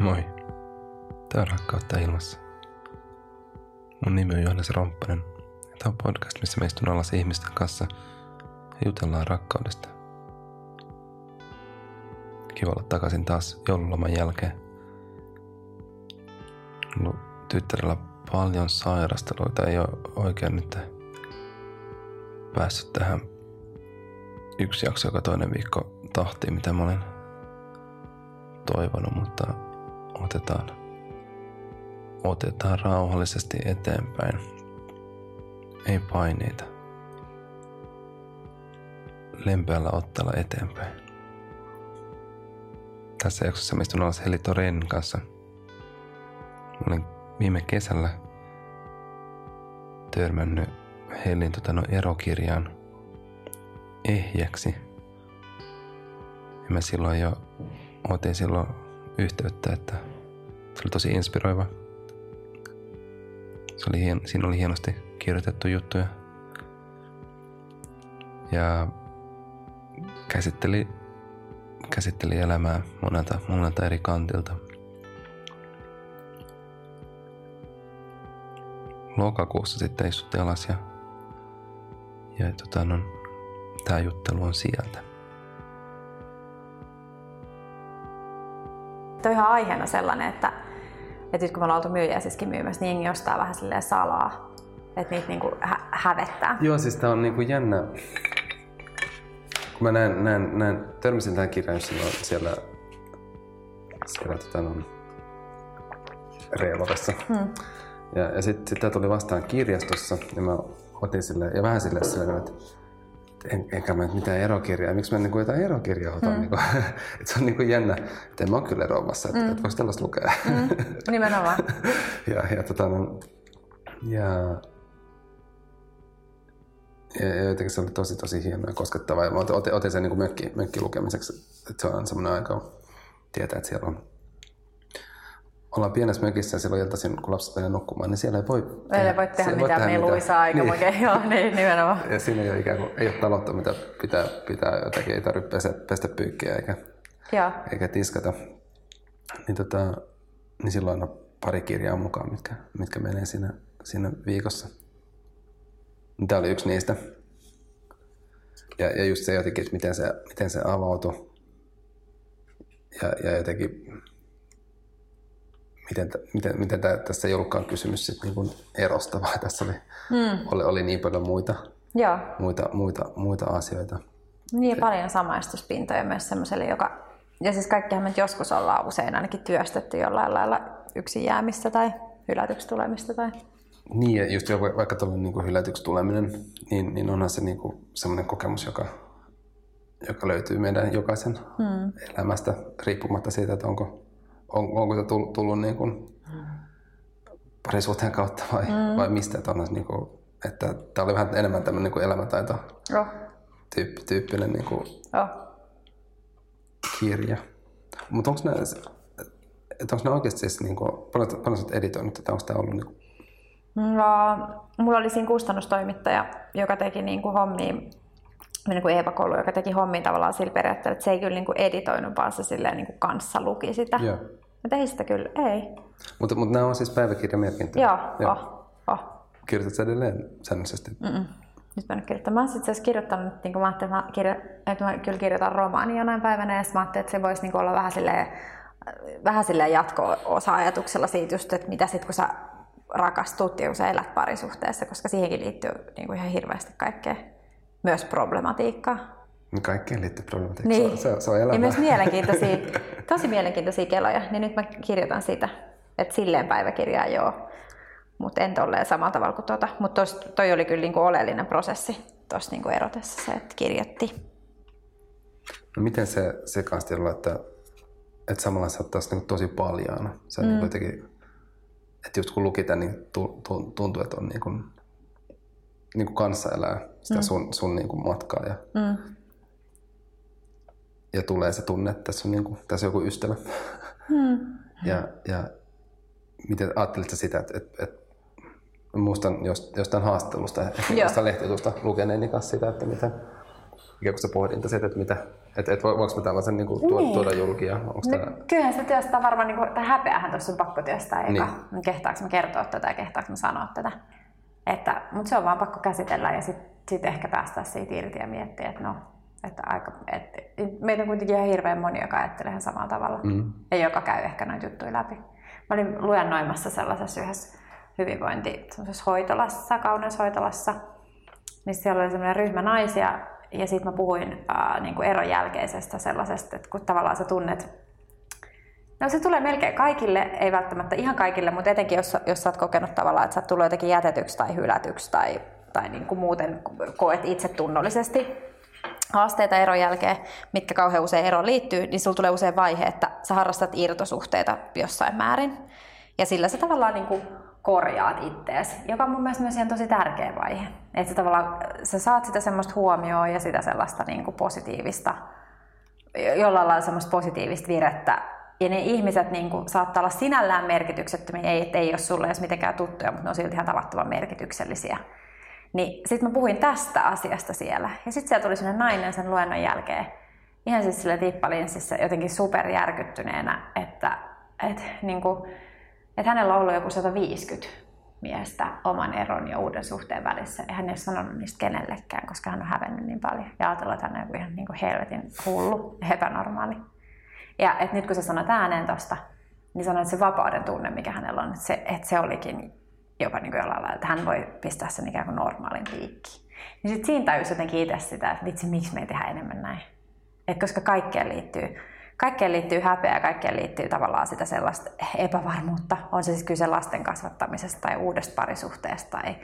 Moi. Tää on Rakkautta ilmassa. Mun nimi on Johannes Romppanen. Ja tää on podcast, missä me istun alas ihmisten kanssa ja jutellaan rakkaudesta. Kiva olla takaisin taas joululoman jälkeen. Ollut tyttärellä paljon sairasteluita, ei ole oikein nyt päässyt tähän yksi jakso joka toinen viikko tahtiin, mitä mä olen toivonut, mutta otetaan, otetaan rauhallisesti eteenpäin. Ei paineita. Lempeällä otteella eteenpäin. Tässä jaksossa mä istun alas Heli Torenin kanssa. Mä olin viime kesällä törmännyt Helin tota, no, erokirjaan ehjäksi. Ja mä silloin jo otin silloin yhteyttä, että se oli tosi inspiroiva. Se oli hien, siinä oli hienosti kirjoitettu juttuja. Ja käsitteli, käsitteli elämää monelta, monelta eri kantilta. Lokakuussa sitten istuttiin alas ja, ja tota, no, tämä juttelu on sieltä. Tuo ihan aiheena sellainen, että, että nyt kun me ollaan oltu myyjäisissäkin myymässä, niin jengi ostaa vähän silleen salaa, että niitä niinku hä- hävettää. Joo, siis tää on niinku jännä. Kun mä näen, näen, näen törmäsin tähän kirjaan silloin siellä, siellä tota, no, Reilovessa. Hmm. Ja, ja sitten sit tää tuli vastaan kirjastossa ja mä otin sille, ja vähän silleen, silleen että en, enkä mä mitään erokirjaa. Miksi mä niin jotain erokirjaa otan? Mm. Niin kuin, että se on niin kuin jännä, että en mä ole kyllä eroamassa, että, mm. että voiko tällaista lukea. Mm. Nimenomaan. ja, ja, tota, no, ja, ja, ja jotenkin se oli tosi tosi hienoa ja koskettavaa. Ja mä otin, otin sen niin kuin mökki, mökki lukemiseksi, että se on semmoinen aika tietää, että siellä on ollaan pienessä mökissä ja silloin iltaisin, kun lapset menee nukkumaan, niin siellä ei voi tehdä, ei voi tehdä mitään meluisaa aika niin. Oikein, joo, niin, nimenomaan. Ja siinä ei ole, ikään kuin, ei ole taloutta, mitä pitää, pitää jotenkin, ei tarvitse pestä, pestä pyykkiä eikä, joo. eikä tiskata. Niin, tota, niin silloin on pari kirjaa mukaan, mitkä, mitkä menee siinä, siinä viikossa. Tämä oli yksi niistä. Ja, ja just se jotenkin, että miten se, miten se avautui. Ja, ja jotenkin miten, miten, miten tämä, tässä ei ollutkaan kysymys sit niin erosta, vaan tässä oli, mm. oli, oli niin paljon muita, Joo. Muita, muita, muita asioita. Niin Se, paljon samaistuspintoja myös semmoiselle, joka... Ja siis kaikkihan me joskus ollaan usein ainakin työstetty jollain lailla yksin jäämistä tai hylätyksi tulemista. Tai... Niin, ja just vaikka tuollainen niin hylätyksi tuleminen, niin, niin onhan se niin semmoinen kokemus, joka, joka löytyy meidän jokaisen mm. elämästä riippumatta siitä, että onko on, onko se tullut, tullut niin kuin parisuhteen kautta vai, mm. vai mistä, että, on, niin kuin, että tämä oli vähän enemmän tämmöinen niin elämäntaito oh. tyyppi, tyyppinen niin kuin oh. kirja. Mutta onko nämä, että onko ne oikeasti siis, niin kuin, paljon, paljon olet editoinut, että onko tämä ollut niin kuin... no, mulla oli siinä kustannustoimittaja, joka teki niin kuin hommia niin kuin Eeva Kollu, joka teki hommia tavallaan sillä periaatteella, että se ei kyllä niin kuin editoinut, vaan se silleen niin kuin kanssa luki sitä. Yeah. Mutta ei sitä kyllä, ei. Mutta, mutta nämä on siis päiväkirjamerkintöjä? Joo, Joo. Oh, oh. Kirjoitatko edelleen säännöllisesti? Mm-mm. Nyt mä en kirjoittaa. Mä oon itse kirjoittanut, niin kuin mä ajattelin, että mä, kirjo, että mä kyllä kirjoitan romaania jonain päivänä, ja mä ajattelin, että se voisi niin olla vähän silleen, vähän silleen jatko-osa-ajatuksella siitä just, että mitä sitten kun sä rakastut ja kun sä elät parisuhteessa, koska siihenkin liittyy niin kuin ihan hirveästi kaikkea myös problematiikkaa. Niin kaikkeen liittyy problematiikkaa. Niin. Se, se on elämä. Ja myös mielenkiintoisia, tosi mielenkiintoisia keloja. Niin nyt mä kirjoitan sitä, että silleen päiväkirjaa joo. Mutta en tolleen samalla tavalla kuin tuota. Mutta toi oli kyllä niinku oleellinen prosessi tuossa niinku erotessa se, että kirjoitti. No miten se, se kanssa että, että samalla sä oot niinku tosi paljaana. Sä niinku mm. niinku jotenkin, että just kun luki tämän, niin tuntuu, että on niinku niin kuin kanssa elää sitä mm. sun, sun niin kuin matkaa ja, mm. Ja tulee se tunne, että tässä on, niin kuin, tässä on joku ystävä. Mm. ja, ja miten ajattelit sitä, että, että, että muistan jostain haastattelusta, jostain lehtijutusta lukeneeni kanssa sitä, että miten, ikään kuin se pohdinta siitä, että mitä, että, että voiko mä tällaisen niin kuin, tuoda, niin. tuoda julkia? Onko no, tämä... Kyllähän sitä työstää varmaan, niin kuin, häpeähän tuossa on pakko työstää, eikä niin. kehtaako mä kertoa tätä ja kehtaako mä sanoa tätä. Että, mutta se on vaan pakko käsitellä ja sitten sit ehkä päästä siitä irti ja miettiä, että no, että aika, et, meitä on kuitenkin ihan hirveän moni, joka ajattelee ihan samalla tavalla mm. ja joka käy ehkä noita juttuja läpi. Mä olin luennoimassa sellaisessa yhdessä hyvinvointi hoitolassa, kauneushoitolassa, niin siellä oli sellainen ryhmä naisia, ja sitten mä puhuin ää, niin kuin eron jälkeisestä sellaisesta, että kun tavallaan sä tunnet No se tulee melkein kaikille, ei välttämättä ihan kaikille, mutta etenkin jos, jos sä oot kokenut tavallaan, että sä oot tullut jotenkin jätetyksi tai hylätyksi tai, tai niin kuin muuten koet itse tunnollisesti haasteita eron jälkeen, mitkä kauhean usein eroon liittyy, niin sulla tulee usein vaihe, että sä harrastat irtosuhteita jossain määrin. Ja sillä sä tavallaan niin kuin korjaat ittees, joka on mun mielestä myös ihan tosi tärkeä vaihe. Että sä tavallaan sä saat sitä semmoista huomioon ja sitä sellaista niin kuin positiivista, jollain lailla semmoista positiivista virettä. Ja ne ihmiset niin kuin, saattaa olla sinällään merkityksettömiä, ei, ei ole sulle edes mitenkään tuttuja, mutta ne on silti ihan tavattoman merkityksellisiä. Niin sitten mä puhuin tästä asiasta siellä. Ja sitten siellä tuli sellainen nainen sen luennon jälkeen, ihan siis sille tippalinssissä jotenkin superjärkyttyneenä, että, että, niin kuin, että hänellä on ollut joku 150 miestä oman eron ja uuden suhteen välissä. Ja hän ei ole sanonut niistä kenellekään, koska hän on hävennyt niin paljon. Ja ajatellut, että hän on ihan niin kuin helvetin hullu ja epänormaali. Ja että nyt kun sä sanot ääneen tosta, niin sanoit, että se vapauden tunne, mikä hänellä on, että se, että se olikin jopa niin jollain lailla, että hän voi pistää sen ikään kuin normaalin piikkiin. Niin sitten siinä täytyy jotenkin itse sitä, että vitsi, miksi me ei tehdä enemmän näin. Et koska kaikkeen liittyy, kaikkeen liittyy häpeä ja kaikkeen liittyy tavallaan sitä sellaista epävarmuutta. On se siis kyse lasten kasvattamisesta tai uudesta parisuhteesta tai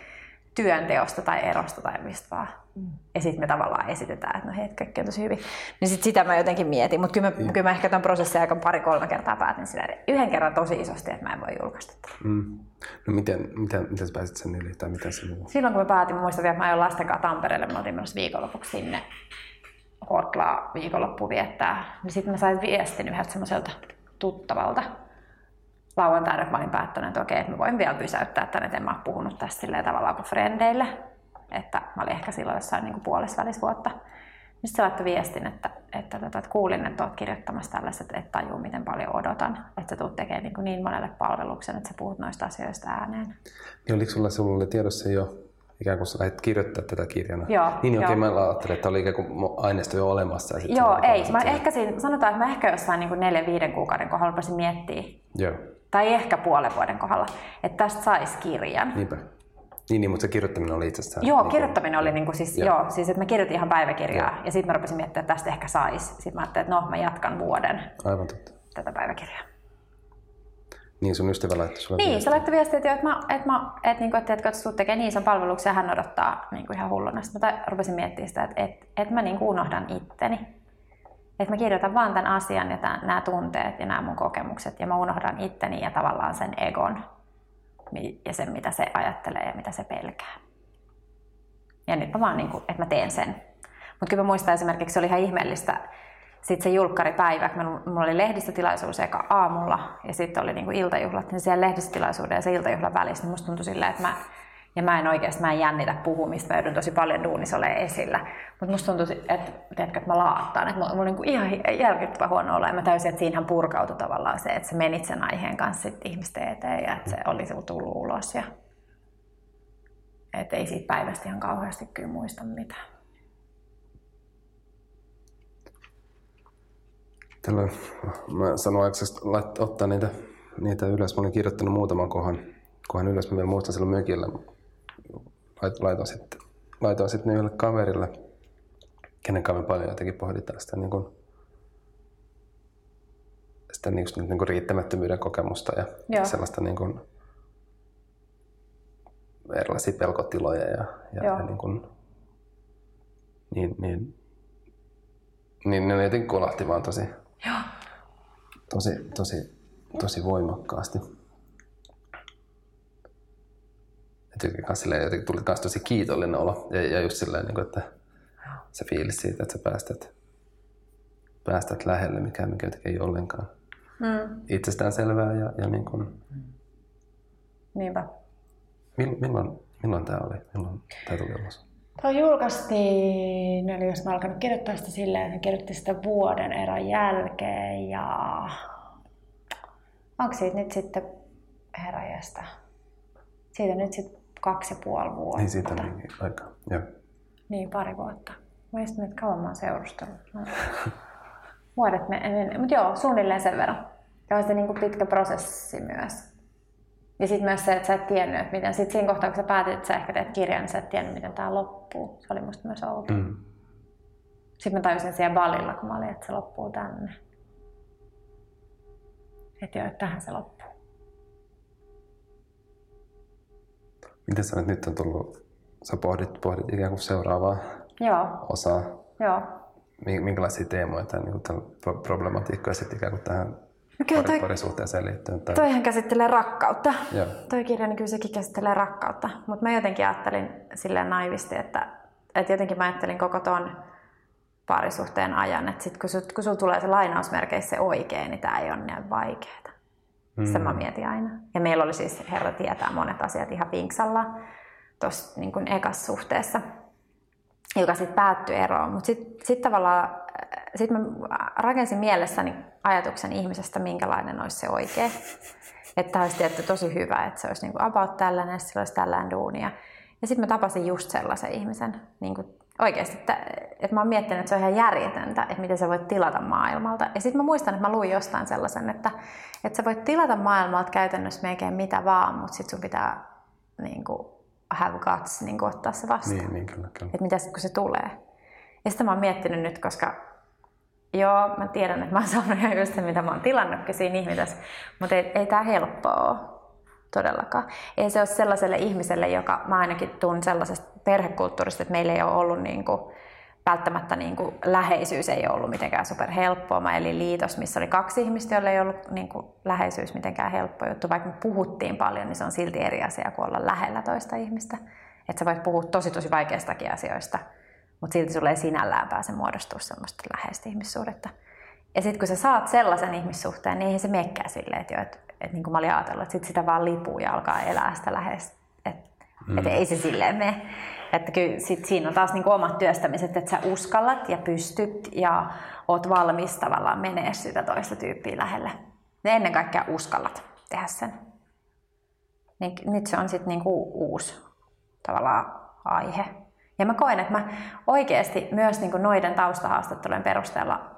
työnteosta tai erosta tai mistä vaan. Mm. Ja sitten me tavallaan esitetään, että no hei, kaikki on tosi hyvin. Niin sit sitä mä jotenkin mietin, mutta kyllä, mm. kyllä mä ehkä tämän prosessin aika pari-kolme kertaa päätin sitä yhden kerran tosi isosti, että mä en voi julkaista tätä. Mm. No miten, miten, miten sä pääsit sen yli? Tai miten sen yli? Silloin kun mä päätin, muistan vielä, että mä ajoin lasten kanssa Tampereelle, mä oltiin menossa viikonlopuksi sinne Hotlaa viikonloppu viettää. Niin sitten mä sain viestin yhdeltä semmoiselta tuttavalta, lauantaina, kun mä olin päättänyt, että okei, että mä voin vielä pysäyttää tänne, että en mä ole puhunut tästä silleen tavallaan kuin frendeille. Että mä olin ehkä silloin jossain niin puolessa vuotta. Sitten se laittoi viestin, että, että, että, että kuulin, että olet kirjoittamassa tällaiset, että tajuu, miten paljon odotan. Että sä tulet tekemään niin, niin monelle palveluksen, että sä puhut noista asioista ääneen. Niin oliko sulla, sulla oli tiedossa jo ikään kuin sä lähdit kirjoittaa tätä kirjana. Joo, niin okei, mä ajattelin, että oli ikään kuin aineisto jo olemassa. Ja joo, ei. Mä ehkä siinä, sanotaan, että mä ehkä jossain niin neljän, viiden kuukauden kohdalla rupesin miettiä. Joo tai ehkä puolen vuoden kohdalla, että tästä saisi kirjan. Niinpä. Niin, niin, mutta se kirjoittaminen oli itsestään. Joo, niin kirjoittaminen oli niin kuin siis, joo. joo. siis että mä kirjoitin ihan päiväkirjaa joo. ja sitten mä rupesin miettimään, että tästä ehkä saisi. Sitten mä ajattelin, että no, mä jatkan vuoden Aivan totta. tätä päiväkirjaa. Niin, sun ystävä laittoi sulle Niin, viestiä. se laittoi viestiä, että, että, mä, että, mä, että, niin kuin, että, että, että tekee niin ison palveluksen ja hän odottaa niin kuin ihan hulluna. Sitten mä rupesin miettimään sitä, että, että, että mä niin kuin unohdan itteni. Että mä kirjoitan vaan tämän asian ja tämän, nämä tunteet ja nämä mun kokemukset ja mä unohdan itteni ja tavallaan sen egon ja sen, mitä se ajattelee ja mitä se pelkää. Ja nyt mä vaan, niin kuin, että mä teen sen. Mutta kyllä mä muistan esimerkiksi, se oli ihan ihmeellistä, sitten se julkkaripäivä, kun mulla oli lehdistötilaisuus eka aamulla ja sitten oli niin kuin iltajuhlat, niin siellä lehdistötilaisuuden ja se iltajuhlan välissä, niin musta tuntui silleen, että mä ja mä en oikeasti mä en jännitä puhumista, mä joudun tosi paljon duunissa esillä. Mutta musta tuntuu, että, tiedätkö, että mä laattaan, että mulla on niin ihan järkyttävä huono olla. Ja mä täysin, että siinähän purkautui tavallaan se, että sä menit sen aiheen kanssa sit ihmisten eteen ja että se oli se tullut ulos. Ja... Että ei siitä päivästä ihan kauheasti kyllä muista mitään. Tällä mä sanoin että ottaa niitä, niitä ylös. Mä olin kirjoittanut muutaman kohan, kohan ylös. Mä vielä muistan silloin mökillä laitoin sitten, laitoin sitten yhdelle kaverille, kenen kanssa me paljon jotenkin pohditaan sitä, niin kuin, sitä niin kuin, niin kuin riittämättömyyden kokemusta ja Joo. sellaista niin kuin, erilaisia pelkotiloja ja, ja, ja niin, kuin, niin, niin, niin ne jotenkin kolahti vaan tosi, Joo. tosi, tosi, tosi voimakkaasti. Että silleen, jotenkin tuli myös tosi kiitollinen olo. Ja, ja just silleen, niin kuin, että se fiilis siitä, että sä päästät, päästät lähelle, mikä, mikä ei ole ollenkaan mm. itsestään selvää. Ja, ja niin kuin... Niinpä. Milloin, milloin tämä oli? Milloin tämä tuli ulos? Tuo julkaistiin, eli jos mä alkanut kirjoittaa sitä silleen, että kirjoitti sitä vuoden erän jälkeen ja onko siitä nyt sitten heräjästä? Siitä nyt sitten kaksi ja puoli vuotta. Niin siitä on aika, joo. Niin, pari vuotta. Mä en että kauan mä oon seurustellut. Vuodet menee, mutta joo, suunnilleen sen verran. Ja on se niin kuin pitkä prosessi myös. Ja sitten myös se, että sä et tiennyt, että miten, sit siinä kohtaa kun sä päätit, että sä ehkä teet kirjan, niin sä et tiennyt, miten tämä loppuu. Se oli musta myös outo. Mm. Sitten mä tajusin siellä valilla, kun mä olin, että se loppuu tänne. Että joo, että tähän se loppuu. Miten sä nyt on tullut, sä pohdit, pohdit ikään kuin seuraavaa joo. osaa. Joo. Minkälaisia teemoja tai niin problematiikkoja sitten ikään kuin tähän No kyllä toi, parisuhteeseen liittyen. Tai... Toihan käsittelee rakkautta. Joo. Toi kirja niin kyllä sekin käsittelee rakkautta. Mutta mä jotenkin ajattelin silleen naivisti, että, että jotenkin mä ajattelin koko ton parisuhteen ajan, että sit kun, sul, kun sulla tulee se lainausmerkeissä se oikein, niin tämä ei ole niin vaikeaa. Mm. Sitä mä mietin aina. Ja meillä oli siis, herra tietää, monet asiat ihan vinksalla tuossa niin ekassa suhteessa, joka sitten päättyi eroon. Mutta sitten sit tavallaan sit mä rakensin mielessäni ajatuksen ihmisestä, minkälainen olisi se oikea. Että olisi tietty tosi hyvä, että se olisi niin about tällainen, sillä olisi tällainen duunia. Ja sitten mä tapasin just sellaisen ihmisen, niin kuin oikeasti, että, että mä oon miettinyt, että se on ihan järjetöntä, että miten sä voit tilata maailmalta. Ja sitten mä muistan, että mä luin jostain sellaisen, että, että sä voit tilata maailmalta käytännössä melkein mitä vaan, mutta sitten sun pitää niin kuin, have guts niin kuin, ottaa se vastaan. Niin, niin kyllä, kyllä. Että mitä sitten kun se tulee. Ja sitä mä oon miettinyt nyt, koska Joo, mä tiedän, että mä oon saanut ihan just se, mitä mä oon tilannutkin siinä ihmisessä, mutta ei, ei tää helppoa ole todellakaan. Ei se ole sellaiselle ihmiselle, joka mä ainakin tunnen sellaisesta perhekulttuurista, että meillä ei ole ollut niin kuin, välttämättä niin kuin, läheisyys ei ollut mitenkään superhelppoa. Mä elin liitos, missä oli kaksi ihmistä, joille ei ollut niin kuin, läheisyys mitenkään helppo juttu. Vaikka me puhuttiin paljon, niin se on silti eri asia kuin olla lähellä toista ihmistä. Että sä voit puhua tosi tosi vaikeistakin asioista, mutta silti sulle ei sinällään pääse muodostua semmoista läheistä ihmissuhdetta. Ja sitten kun sä saat sellaisen ihmissuhteen, niin eihän se mekkää silleen, että, jo, että, että niin kuin mä olin ajatellut, että sit sitä vaan lipuu ja alkaa elää sitä läheistä. Että mm. et ei se silleen mene. Että kyllä sit siinä on taas niin kuin omat työstämiset, että sä uskallat ja pystyt ja oot valmis tavallaan menee sitä toista tyyppiä lähelle. Ja ennen kaikkea uskallat tehdä sen. Niin nyt se on sitten niin kuin uusi tavallaan aihe. Ja mä koen, että mä oikeasti myös niin kuin noiden taustahaastattelujen perusteella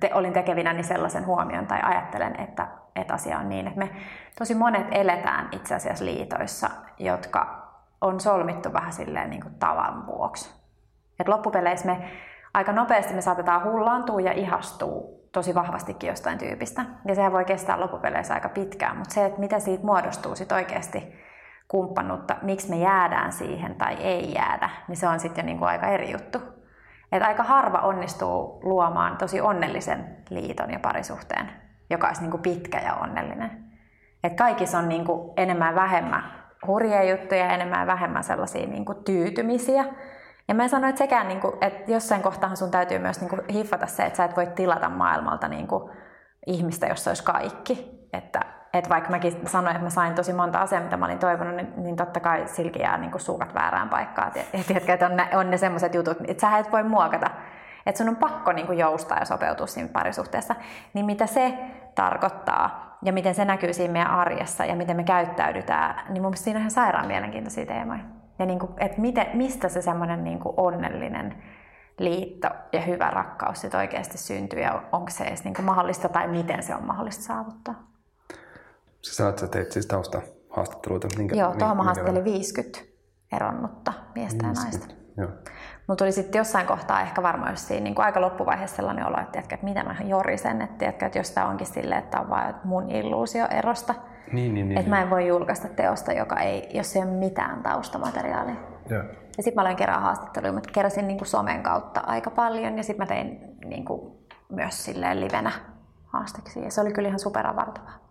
te, olin tekevinäni sellaisen huomion tai ajattelen, että, että asia on niin, että me tosi monet eletään itse asiassa liitoissa, jotka on solmittu vähän silleen niin kuin tavan vuoksi. Et loppupeleissä me aika nopeasti me saatetaan hullaantua ja ihastua tosi vahvastikin jostain tyypistä. Ja sehän voi kestää loppupeleissä aika pitkään, mutta se, että mitä siitä muodostuu sit oikeasti kumppanuutta, miksi me jäädään siihen tai ei jäädä, niin se on sitten jo niin kuin aika eri juttu. Et aika harva onnistuu luomaan tosi onnellisen liiton ja parisuhteen, joka olisi niin kuin pitkä ja onnellinen. Et kaikissa on niin kuin enemmän vähemmän hurjia juttuja ja enemmän vähemmän sellaisia niin kuin tyytymisiä. Ja mä sanoin, että sekään, niin kuin, että jossain kohtaa sun täytyy myös niin kuin hiffata se, että sä et voi tilata maailmalta niin kuin ihmistä, jossa olisi kaikki. Että että vaikka mäkin sanoin, että mä sain tosi monta asiaa, mitä mä olin toivonut, niin, niin totta kai silki jää niin suukat väärään paikkaan. Tiedätkö, että on ne, on ne semmoiset jutut, että sä et voi muokata. Että sun on pakko niin joustaa ja sopeutua siinä parisuhteessa. Niin mitä se tarkoittaa ja miten se näkyy siinä meidän arjessa ja miten me käyttäydytään, niin mun mielestä siinä on ihan sairaan mielenkiintoisia teemoja. Ja niin kuin, että miten, mistä se semmoinen niin onnellinen liitto ja hyvä rakkaus sit oikeasti syntyy ja onko se edes niin mahdollista tai miten se on mahdollista saavuttaa. Sä sanoit, että teit siis tausta haastatteluita. Minkä, Joo, tuohon mä haastattelin 50 eronnutta miestä 50. ja naista. Mulla tuli sitten jossain kohtaa ehkä varmaan siinä niin kuin aika loppuvaiheessa sellainen olo, että, tiedätkö, että mitä mä jorisen, että, tiedätkö, että jos tämä onkin silleen, että tämä on vain mun illuusio erosta, niin, niin, niin, että mä en voi julkaista teosta, joka ei, jos ei ole mitään taustamateriaalia. Joo. Ja sitten mä aloin kerran haastatteluja, mutta keräsin niin kuin somen kautta aika paljon ja sitten mä tein niin kuin myös silleen livenä haasteksi ja se oli kyllä ihan superavartavaa.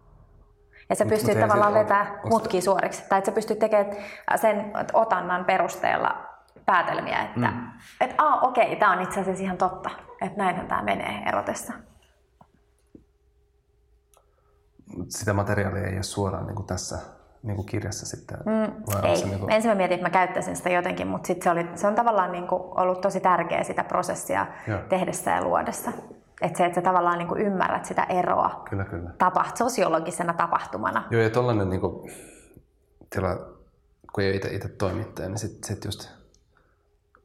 Ja sä pystyt mut tavallaan vetämään mutkia suoriksi. Tai että sä pystyt tekemään sen otannan perusteella päätelmiä, että mm. et, aa, okei, tämä on itse asiassa ihan totta. Että näinhän tämä menee erotessa. Sitä materiaalia ei ole suoraan niin kuin tässä niin kuin kirjassa sitten? Mm, ei. Niin kuin... Ensin mä mietin, että mä käyttäisin sitä jotenkin, mutta sit se, oli, se on tavallaan niin kuin ollut tosi tärkeä sitä prosessia Joo. tehdessä ja luodessa. Että se, että sä tavallaan niin kuin ymmärrät sitä eroa kyllä, kyllä. Tapaht, sosiologisena tapahtumana. Joo, ja tollainen niin kuin, tila, kun ei itse toimittaja, niin sitten sit just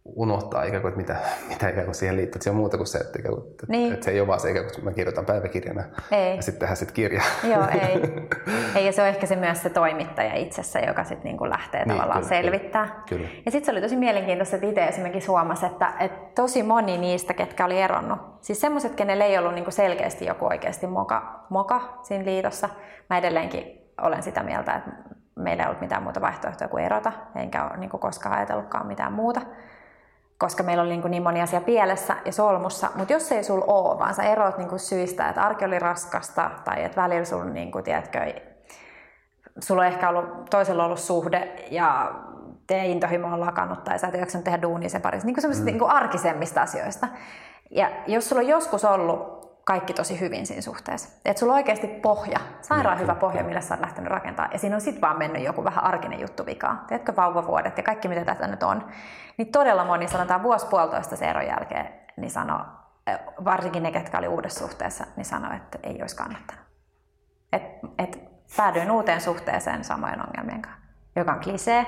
unohtaa ikään kuin, että mitä, mitä ikään kuin siihen liittyy. Että se on muuta kuin se, että, ikään kuin, että, niin. että se ei ole vaan se, ikään kuin, että mä kirjoitan päiväkirjana ei. ja sitten tehdään sitten kirja. Joo, ei. ei. Ja se on ehkä se myös se toimittaja itsessä, joka sitten niin kuin lähtee niin, tavallaan kyllä, selvittää. Kyllä. Ja sitten se oli tosi mielenkiintoista, että itse esimerkiksi huomasi, että, että tosi moni niistä, ketkä oli eronnut, siis semmoiset, kenellä ei ollut niin kuin selkeästi joku oikeasti moka, moka siinä liitossa, mä edelleenkin olen sitä mieltä, että meillä ei ollut mitään muuta vaihtoehtoa kuin erota, enkä ole niin kuin koskaan ajatellutkaan mitään muuta koska meillä oli niin, niin moni asia pielessä ja solmussa, mutta jos ei sul ole, vaan sä eroat niin syistä, että arki oli raskasta tai että välillä sulla, niin kuin, tiedätkö, sulla on ehkä ollut, toisella ollut suhde ja teidän intohimo on lakannut tai sä et jaksanut tehdä duunia sen parissa, niin kuin mm. niin kuin arkisemmista asioista. Ja jos sulla on joskus ollut kaikki tosi hyvin siinä suhteessa. Että sulla on oikeasti pohja, sairaan hyvä pohja, millä sä oot lähtenyt rakentamaan. Ja siinä on sitten vaan mennyt joku vähän arkinen juttu vikaa. Tiedätkö, vauvavuodet ja kaikki mitä tätä nyt on. Niin todella moni, sanotaan vuosi puolitoista sen eron jälkeen, niin sano, varsinkin ne, ketkä oli uudessa suhteessa, niin sanoi, että ei olisi kannattanut. Et, et päädyin uuteen suhteeseen samojen ongelmien kanssa, joka on klisee,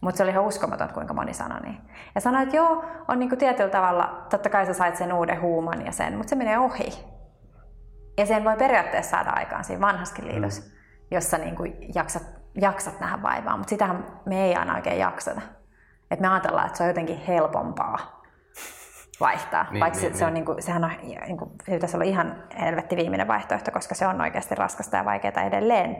mutta se oli ihan uskomaton, kuinka moni sanoi niin. Ja sanoi, että joo, on niin kuin tietyllä tavalla, totta kai sä sait sen uuden huuman ja sen, mutta se menee ohi. Ja sen voi periaatteessa saada aikaan siinä vanhaskin liitossa, mm. jossa niin kuin jaksat, jaksat nähdä vaivaa, mutta sitähän me ei aina oikein jaksata. Et me ajatellaan, että se on jotenkin helpompaa vaihtaa, niin, vaikka niin, se, niin. on, niin kuin, sehän on, niin kuin, se pitäisi olla ihan helvetti viimeinen vaihtoehto, koska se on oikeasti raskasta ja vaikeaa edelleen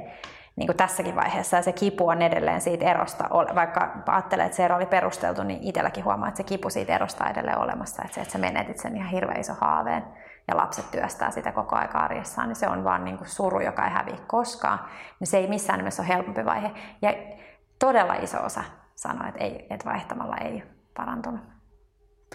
niin kuin tässäkin vaiheessa, ja se kipu on edelleen siitä erosta, vaikka ajattelee, että se ero oli perusteltu, niin itselläkin huomaa, että se kipu siitä erosta on edelleen olemassa, että se, että sä menetit sen ihan hirveän iso haaveen, ja lapset työstää sitä koko aika arjessaan, niin se on vaan niin kuin suru, joka ei häviä koskaan, niin se ei missään nimessä ole helpompi vaihe. Ja todella iso osa sanoo, että, ei, että vaihtamalla ei parantunut.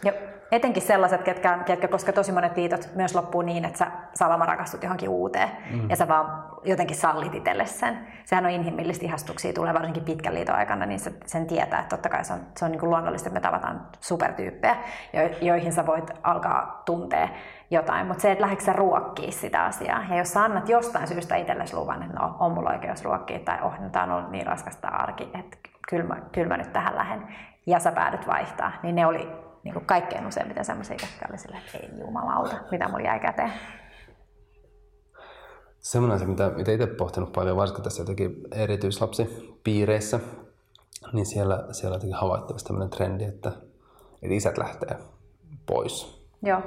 Ja etenkin sellaiset, ketkä, ketkä, koska tosi monet liitot myös loppuu niin, että sä salama rakastut johonkin uuteen mm. ja sä vaan jotenkin sallit itselle sen. Sehän on inhimillistä ihastuksia, tulee varsinkin pitkän liiton aikana, niin se, sen tietää, että totta kai se on, se on niin kuin luonnollista, että me tavataan supertyyppejä, jo, joihin sä voit alkaa tuntea jotain, mutta se, että lähdetkö sä ruokkii sitä asiaa. Ja jos sä annat jostain syystä itsellesi luvan, että no, on mulla oikeus ruokkia, tai oh, no, tämä on ollut niin raskasta arki, että kyllä mä, kyllä mä nyt tähän lähden, ja sä päädyt vaihtaa, niin ne oli niin kuin kaikkein useimmiten sellaisia, jotka oli silleen, että ei jumalauta, mitä mulla jäi käteen. Semmoinen asia, mitä, mitä itse pohtinut paljon, varsinkin tässä jotenkin erityislapsipiireissä, niin siellä, siellä jotenkin havaittavasti tämmöinen trendi, että, että isät lähtee pois. Joo.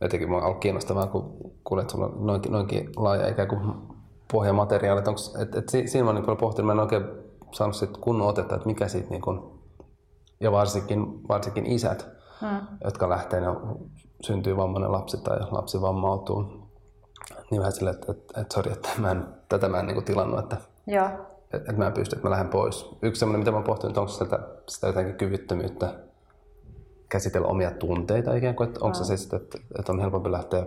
Jotenkin on ollut kiinnostavaa, kun kuulet, että sulla on noinkin, noinkin laaja ikään kuin pohjamateriaalit. Onks, et, et siinä mä oon niin pohtinut, mä en oikein saanut sit kunnon otetta, että mikä siitä niin kuin, ja varsinkin, varsinkin isät, hmm. jotka lähtee, ne syntyy vammainen lapsi tai lapsi vammautuu. Niin vähän silleen, että, että, että sori, että mä en, tätä mä en niin kuin tilannut, että, Joo. että, että mä en pysty, että mä lähden pois. Yksi semmoinen, mitä mä oon pohtinut, onko sitä, sitä jotenkin kyvyttömyyttä käsitellä omia tunteita ikään kuin, että onko se siis, että, että on helpompi lähteä,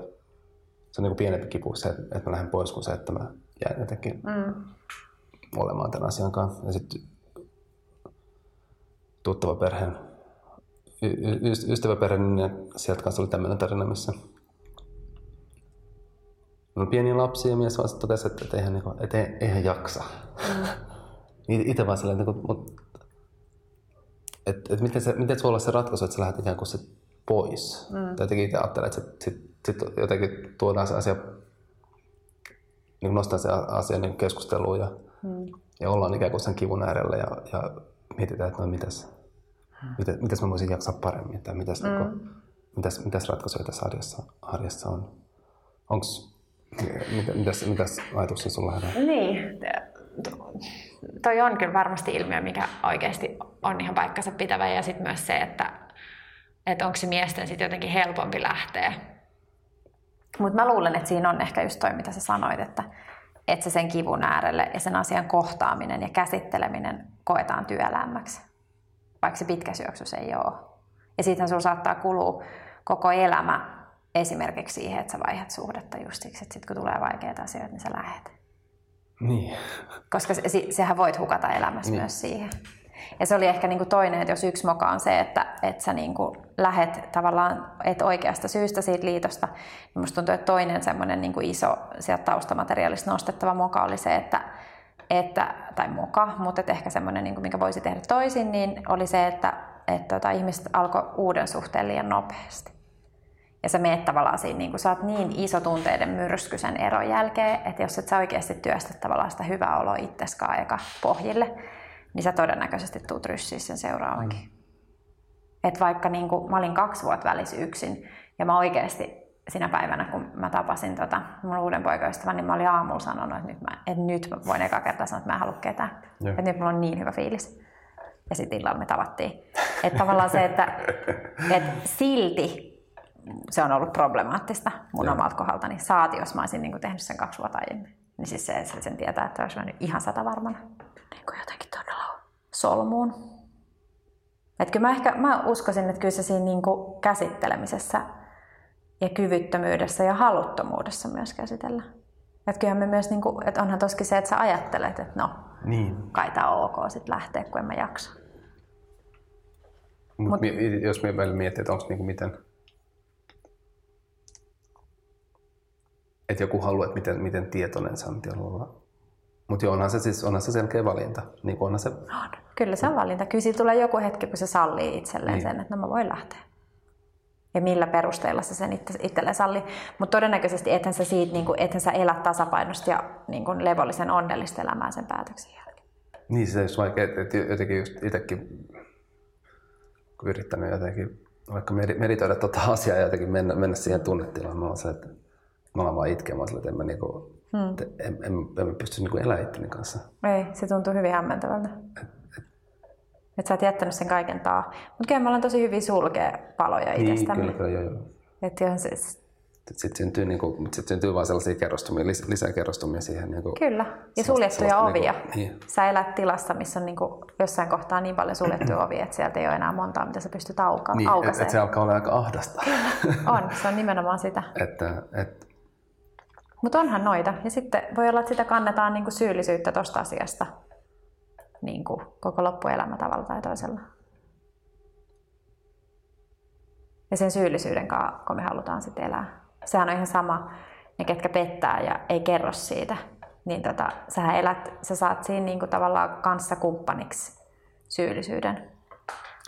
se on niin kuin pienempi kipu se, että mä lähden pois, kuin se, että mä jään jotenkin mm. olemaan tämän asian kanssa. Ja sitten tuttava perheen y- ystäväperhe, niin sieltä kanssa oli tämmöinen tarina, missä on pieni lapsi ja mies vaan totesi, että, että eihän, niin kuin, että eihän jaksa. Mm. Itse vaan silleen, että, mutta, että, että miten, se, miten se olla se ratkaisu, että sä lähdet ikään kuin se pois. Mm. Tai jotenkin itse ajattelen, että sit, sit jotenkin tuodaan se asia, niin nostaa se asia niin keskusteluun ja, mm. ja ollaan ikään kuin sen kivun äärellä ja, ja mietitään, että no mitäs, Miten, mitäs mä voisin jaksaa paremmin tai mitäs, mm. niin kuin, mitäs, mitäs ratkaisuja tässä arjessa, arjessa on? Onks, mit, mitäs, mitäs ajatuksia sulla herää? Niin, toi on kyllä varmasti ilmiö, mikä oikeasti on ihan paikkansa pitävä ja sitten myös se, että, että onko se miesten sitten jotenkin helpompi lähteä. Mutta mä luulen, että siinä on ehkä just toi, mitä sä sanoit, että, että se sen kivun äärelle ja sen asian kohtaaminen ja käsitteleminen koetaan työlämmäksi vaikka se pitkässä juoksussa ei ole. Ja siitähän sinulla saattaa kulua koko elämä esimerkiksi siihen, että sä vaihdat suhdetta just siksi, että sit kun tulee vaikeita asioita, niin sä lähet. Niin. Koska se, sehän voit hukata elämässä niin. myös siihen. Ja se oli ehkä niin kuin toinen, että jos yksi moka on se, että, että sä niin kuin lähet tavallaan et oikeasta syystä siitä liitosta, niin musta tuntuu, että toinen semmoinen niin kuin iso sieltä taustamateriaalista nostettava moka oli se, että, että tai moka, mutta että ehkä semmoinen, niin kuin, minkä voisi tehdä toisin, niin oli se, että, että tota, ihmiset alkoi uuden suhteen liian nopeasti. Ja sä meet tavallaan siinä, niin kun sä oot niin iso tunteiden myrskyisen eron jälkeen, että jos et sä oikeasti työstä tavallaan sitä hyvää oloa itseskaan eka pohjille, niin sä todennäköisesti tuut ryssiä sen seuraavankin. Mm. Et vaikka niin kun, mä olin kaksi vuotta välissä yksin, ja mä oikeasti sinä päivänä, kun mä tapasin tota, mun uuden poikaystävän, niin mä olin aamulla sanonut, että nyt mä, että nyt mä voin eka kertaa sanoa, että mä en halua ketään. Yeah. Että nyt mulla on niin hyvä fiilis. Ja sitten illalla me tavattiin. Että tavallaan se, että, että silti se on ollut problemaattista mun Joo. omalta kohdaltani. Saati, jos mä olisin niin kuin tehnyt sen kaksi vuotta aiemmin. Niin siis se, että sen tietää, että olisi mennyt ihan sata varmana. Niin kuin jotenkin todella solmuun. Että kyllä mä, ehkä, mä uskoisin, että kyllä se siinä niin kuin käsittelemisessä ja kyvyttömyydessä ja haluttomuudessa myös käsitellä. Että kyllähän me myös, niin kuin, että onhan toskin se, että sä ajattelet, että no, niin. kai tämä on ok sitten lähteä, kun en mä jaksa. Mut, Mut, jos me vielä miettii, että onko niinku miten, että joku haluaa, että miten, miten tietoinen Santi on olla. Mutta joo, onhan se, siis, onhan se selkeä valinta. Niin onhan se... On. Kyllä se on valinta. Kyllä siitä tulee joku hetki, kun se sallii itselleen niin. sen, että no mä voin lähteä. Ja millä perusteella se sen itse, itselleen sallii. Mutta todennäköisesti ethän sä, siitä, niin kuin, ethän sä elä tasapainosta ja niin kuin levollisen onnellista elämää sen päätöksen jälkeen. Niin, se olisi vaikea, että jotenkin just itsekin kun yrittänyt jotenkin vaikka meditoida tuota asiaa ja jotenkin mennä, mennä siihen tunnetilaan, mä se, että mä olen vaan itkemään, että en mä, niinku, hmm. en, en, en, en pysty niinku elämään itteni kanssa. Ei, se tuntuu hyvin hämmentävältä. Et, et, et sä oot jättänyt sen kaiken taa. Mutta kyllä me ollaan tosi hyvin sulkea paloja niin, itsestämme. Kyllä, kyllä, joo, joo. Että on siis, sitten syntyy, niin kuin, sit syntyy vaan sellaisia kerrostumia, lis, lisää kerrostumia siihen. Niin kuin, Kyllä, ja suljettuja ovia. Niin kuin, niin. Sä elät tilassa, missä on niin kuin, jossain kohtaa niin paljon suljettuja ovia, että sieltä ei ole enää montaa, mitä sä pystyt auka- niin, aukaisemaan. Että et se alkaa olla aika ahdasta. on, se on nimenomaan sitä. että, et, mutta onhan noita. Ja sitten voi olla, että sitä kannetaan niin kuin syyllisyyttä tuosta asiasta niin kuin koko loppuelämä tavalla tai toisella. Ja sen syyllisyyden kanssa, kun me halutaan sitten elää. Sehän on ihan sama, ne ketkä pettää ja ei kerro siitä. Niin tota, sähän elät, sä saat siinä niin kuin tavallaan kanssa kumppaniksi syyllisyyden,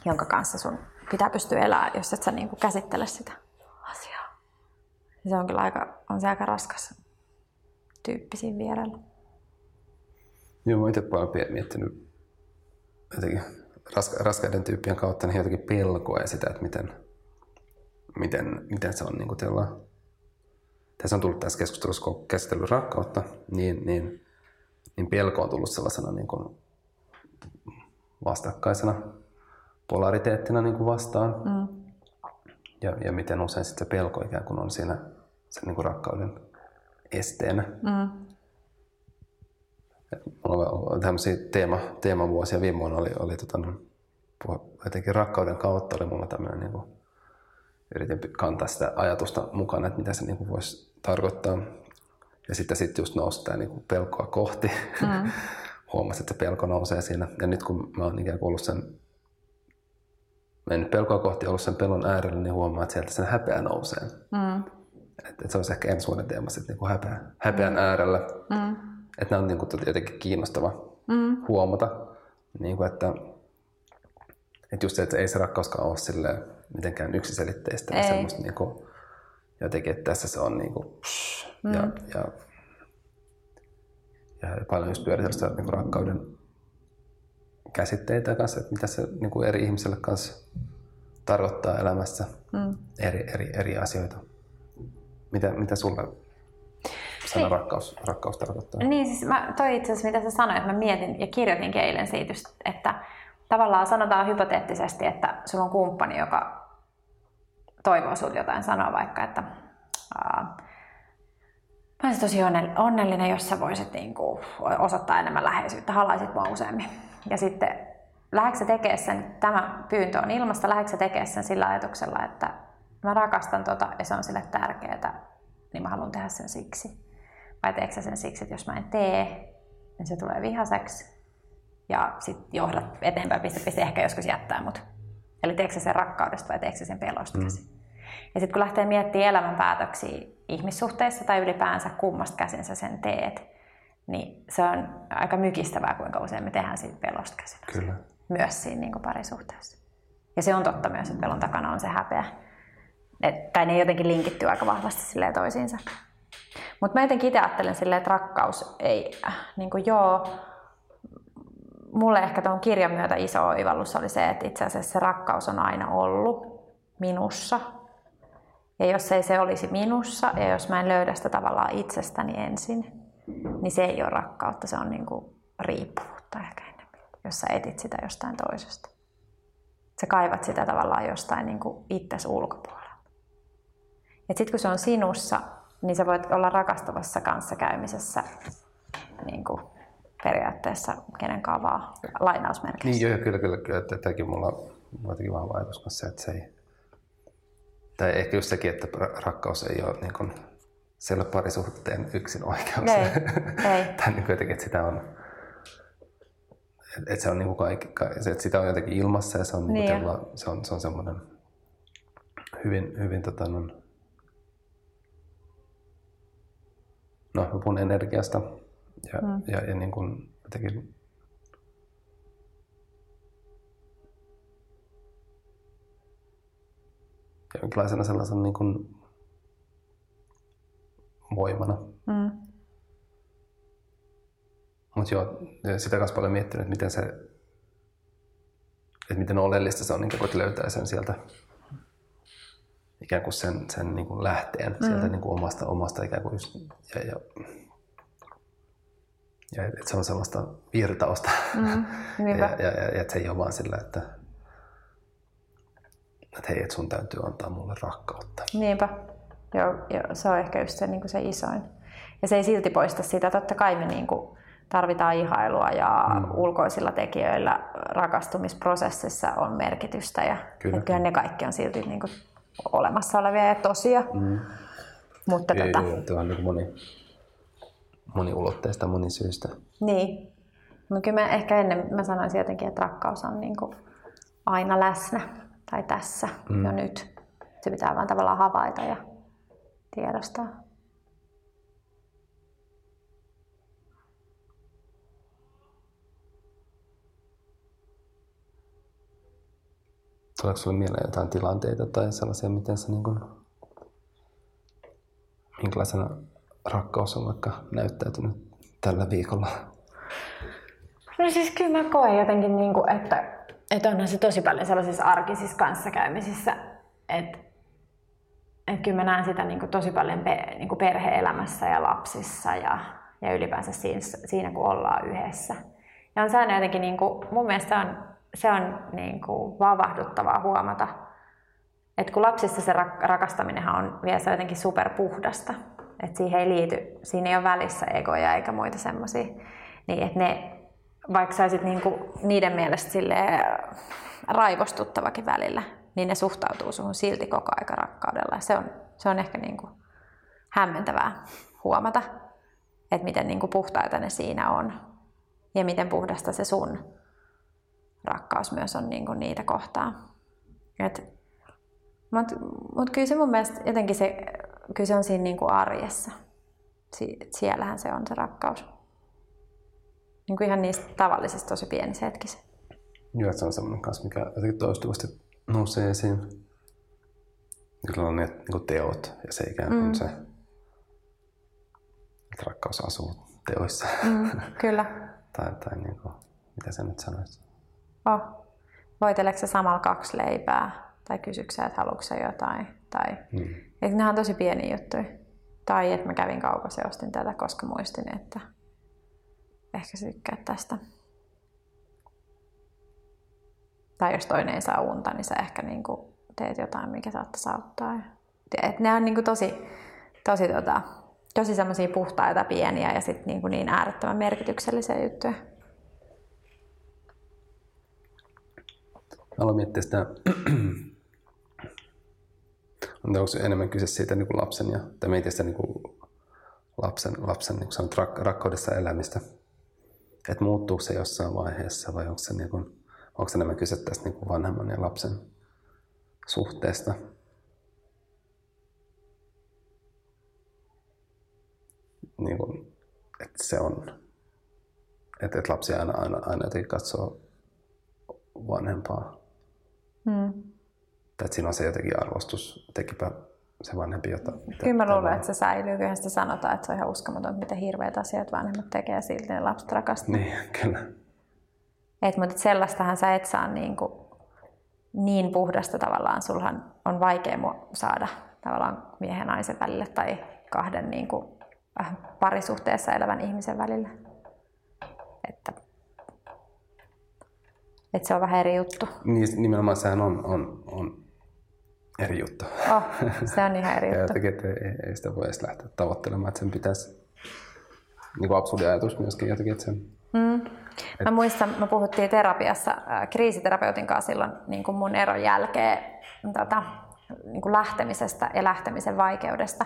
jonka kanssa sun pitää pystyä elämään, jos et sä niin kuin käsittele sitä asiaa. Se on kyllä aika, on se aika raskas tyyppisiin vierailla. Joo, mä itse paljon miettinyt jotenkin raska- raskaiden tyyppien kautta niin jotenkin pelkoa ja sitä, että miten, miten, miten se on niin kuin teillä, tässä on tullut tässä keskustelussa, kun käsitellyt rakkautta, niin, niin, niin pelko on tullut sellaisena niin kuin vastakkaisena polariteettina niin kuin vastaan. Mm. Ja, ja miten usein sitten se pelko ikään kuin on siinä sen niin kuin rakkauden esteenä. Mm. Mulla on tämmöisiä teema, teemavuosia. Viime vuonna oli, oli tota, jotenkin rakkauden kautta oli mulla tämmöinen, niin kuin, yritin kantaa sitä ajatusta mukana, että mitä se niin kuin voisi tarkoittaa. Ja sitten sit just nousi tämä niin kuin pelkoa kohti. Mm. Huomasin, että se pelko nousee siinä. Ja nyt kun mä oon ikään kuin ollut sen mennyt pelkoa kohti ollut sen pelon äärellä, niin huomaa, että sieltä sen häpeä nousee. Mm. Että et se olisi ehkä ensi vuoden teema sitten niin häpeä, häpeän mm. äärellä. Mm. Että nämä on niin kuin, jotenkin kiinnostava mm. huomata, niin kuin, että, että just se, että ei se rakkauskaan ole silleen, mitenkään yksiselitteistä. Ei. Semmoista niin kuin, jotenkin, että tässä se on niin kuin, psh, mm. ja, ja, ja paljon just pyörii niin kuin rakkauden käsitteitä kanssa, että mitä se niin kuin eri ihmiselle kanssa tarkoittaa elämässä mm. eri, eri, eri asioita. Mitä, mitä sulle sana niin. rakkaus, rakkaus tarkoittaa? Niin, siis mä, toi itse asiassa, mitä sä sanoit, mä mietin ja kirjoitin eilen siitä, että tavallaan sanotaan hypoteettisesti, että sulla on kumppani, joka toivoo sulta jotain sanoa vaikka, että aa, mä olisin tosi onnellinen, jos sä voisit niin kuin, osoittaa enemmän läheisyyttä, halaisit mua useammin. Ja sitten lähdetkö tekemään sen, tämä pyyntö on ilmasta, lähdetkö tekemään sen sillä ajatuksella, että mä rakastan tota ja se on sille tärkeää, niin mä haluan tehdä sen siksi. Vai teekö sen siksi, että jos mä en tee, niin se tulee vihaseksi. Ja sitten johdat eteenpäin, piste, piste, ehkä joskus jättää mut. Eli teekö sen rakkaudesta vai teekö sen pelosta mm. käsin. Ja sitten kun lähtee miettimään elämänpäätöksiä ihmissuhteissa tai ylipäänsä kummasta käsin sä sen teet, niin se on aika mykistävää, kuinka usein me tehdään siitä pelosta käsin. Kyllä. Myös siinä niin parisuhteessa. Ja se on totta myös, että pelon takana on se häpeä. Et, tai ne jotenkin linkittyy aika vahvasti toisiinsa. Mutta mä jotenkin itse ajattelen silleen, että rakkaus ei, äh, niin kuin joo, mulle ehkä tuon kirjan myötä iso oivallus oli se, että itse asiassa se rakkaus on aina ollut minussa. Ja jos ei se olisi minussa ja jos mä en löydä sitä tavallaan itsestäni ensin, niin se ei ole rakkautta, se on niin kuin riippuvuutta ehkä enemmän, jos sä etit sitä jostain toisesta. Sä kaivat sitä tavallaan jostain niin kuin itses ulkopuolella. Ja sitten kun se on sinussa, niin sä voit olla rakastavassa kanssakäymisessä niin kuin periaatteessa kenen vaan lainausmerkeissä. Niin joo, kyllä, kyllä, kyllä. Että tämäkin mulla on jotenkin vahva ajatus se, että se ei... Tai ehkä just sekin, että rakkaus ei ole niin kuin, se ei ole parisuhteen yksin oikeus. Ei, ei. tai niin jotenkin, että sitä on että se on niin kuin kaikki, että sitä on jotenkin ilmassa ja se on, niin. Niin se on, se on semmoinen hyvin, hyvin tota, no, no, mä puhun energiasta ja, mm. ja, ja niin kuin jotenkin jonkinlaisena sellaisen niin kuin voimana. Mm. Mutta joo, sitä kanssa paljon miettinyt, että miten se, että miten oleellista se on, niin kuin, löytää sen sieltä ikään kuin sen, sen niin kuin lähteen mm. sieltä niin kuin omasta, omasta ikään kuin just, ja, ja, ja että se on sellaista virtausta. Mm, ja, ja, ja, ja, että se ei ole vaan sillä, että, että hei, että sun täytyy antaa mulle rakkautta. Niinpä. Joo, joo se on ehkä just se, niin kuin se isoin. Ja se ei silti poista sitä. Totta kai me niin kuin tarvitaan ihailua ja mm. ulkoisilla tekijöillä rakastumisprosessissa on merkitystä. Ja kyllä. kyllä ne kaikki on silti niin kuin olemassa olevia ja tosia. Mm. Mutta ei, tota... ei, on niin moni, moniulotteista, monisyistä. Niin. No kyllä mä ehkä ennen mä sanoisin jotenkin, että rakkaus on niin kuin aina läsnä tai tässä mm. jo nyt. Se pitää vaan tavallaan havaita ja tiedostaa. Tuleeko sinulle mieleen jotain tilanteita tai sellaisia, miten se niin kuin, minkälaisena rakkaus on vaikka näyttäytynyt tällä viikolla? No siis kyllä mä koen jotenkin, niin kuin, että, että onhan se tosi paljon sellaisissa arkisissa kanssakäymisissä, että, että kyllä mä näen sitä niin kuin tosi paljon pe, niin kuin perhe-elämässä ja lapsissa ja, ja ylipäänsä siinä, siinä, kun ollaan yhdessä. Ja on jotenkin, niin kuin, mun mielestä on se on niin kuin vavahduttavaa huomata, että kun lapsissa se rakastaminenhan on vielä se jotenkin superpuhdasta, että siihen ei liity, siinä ei ole välissä egoja eikä muita semmoisia, niin että ne, vaikka saisit niin kuin niiden mielestä raivostuttavakin välillä, niin ne suhtautuu suhun silti koko aika rakkaudella. Se on, se on ehkä niin kuin hämmentävää huomata, että miten niin kuin puhtaita ne siinä on ja miten puhdasta se sun rakkaus myös on niin kuin niitä kohtaa. Mutta mut kyllä se mun mielestä jotenkin se, kyllä se on siinä niin kuin arjessa. Si, siellähän se on se rakkaus. Niin kuin ihan niistä tavallisista tosi pienissä hetkissä. Joo, se on semmoinen kanssa, mikä jotenkin toistuvasti nousee esiin. Kyllä on ne niin teot ja se ikään kuin mm. se, että rakkaus asuu teoissa. Mm, kyllä. tai, tai niin kuin, mitä sä nyt sanoisit? Oh. Voiteleeko samalla kaksi leipää? Tai kysyksä, että haluatko jotain? Tai... Mm. Että nämä on tosi pieni juttuja. Tai että mä kävin kaupassa ja ostin tätä, koska muistin, että ehkä sä tykkäät tästä. Tai jos toinen ei saa unta, niin sä ehkä niin kuin teet jotain, mikä saattaa auttaa. Et ne on niin kuin tosi, tosi, tota, tosi semmoisia puhtaita pieniä ja sit niin, kuin niin äärettömän merkityksellisiä juttuja. Aloin miettiä sitä, onko se enemmän kyse siitä niin kuin lapsen ja, tai mietin sitä niin kuin lapsen, lapsen niin kuin rak, rakkaudessa elämistä. että muuttuuko se jossain vaiheessa vai onko se, niin kuin, onko se enemmän kyse tästä niin kuin vanhemman ja lapsen suhteesta. Niin kuin, että se on, että, että lapsi aina, aina, aina jotenkin katsoo vanhempaa. Mm. Että siinä on se jotenkin arvostus, tekipä se vanhempi jotain. Kyllä mä luulen, että se säilyy. Kyllä sitä sanotaan, että se on ihan uskomaton, miten hirveät asiat vanhemmat tekee silti ne lapset rakastaa. Niin, kyllä. Et, mutta sellaistahan sä et saa niin, kuin, niin puhdasta tavallaan. Sulhan on vaikea saada tavallaan miehen ja naisen välille tai kahden niin kuin, äh, parisuhteessa elävän ihmisen välille. Että, että se on vähän eri juttu. Niin, nimenomaan sehän on, on, on eri juttu. Oh, se on ihan eri juttu. ja jotenkin, että ei, ei sitä voi edes lähteä tavoittelemaan, että sen pitäisi, niin kuin absurdi ajatus myöskin jotenkin, että sen... Mm. Et... Mä muistan, me puhuttiin terapiassa äh, kriisiterapeutin kanssa silloin niin kuin mun eron jälkeen tota, niin kuin lähtemisestä ja lähtemisen vaikeudesta.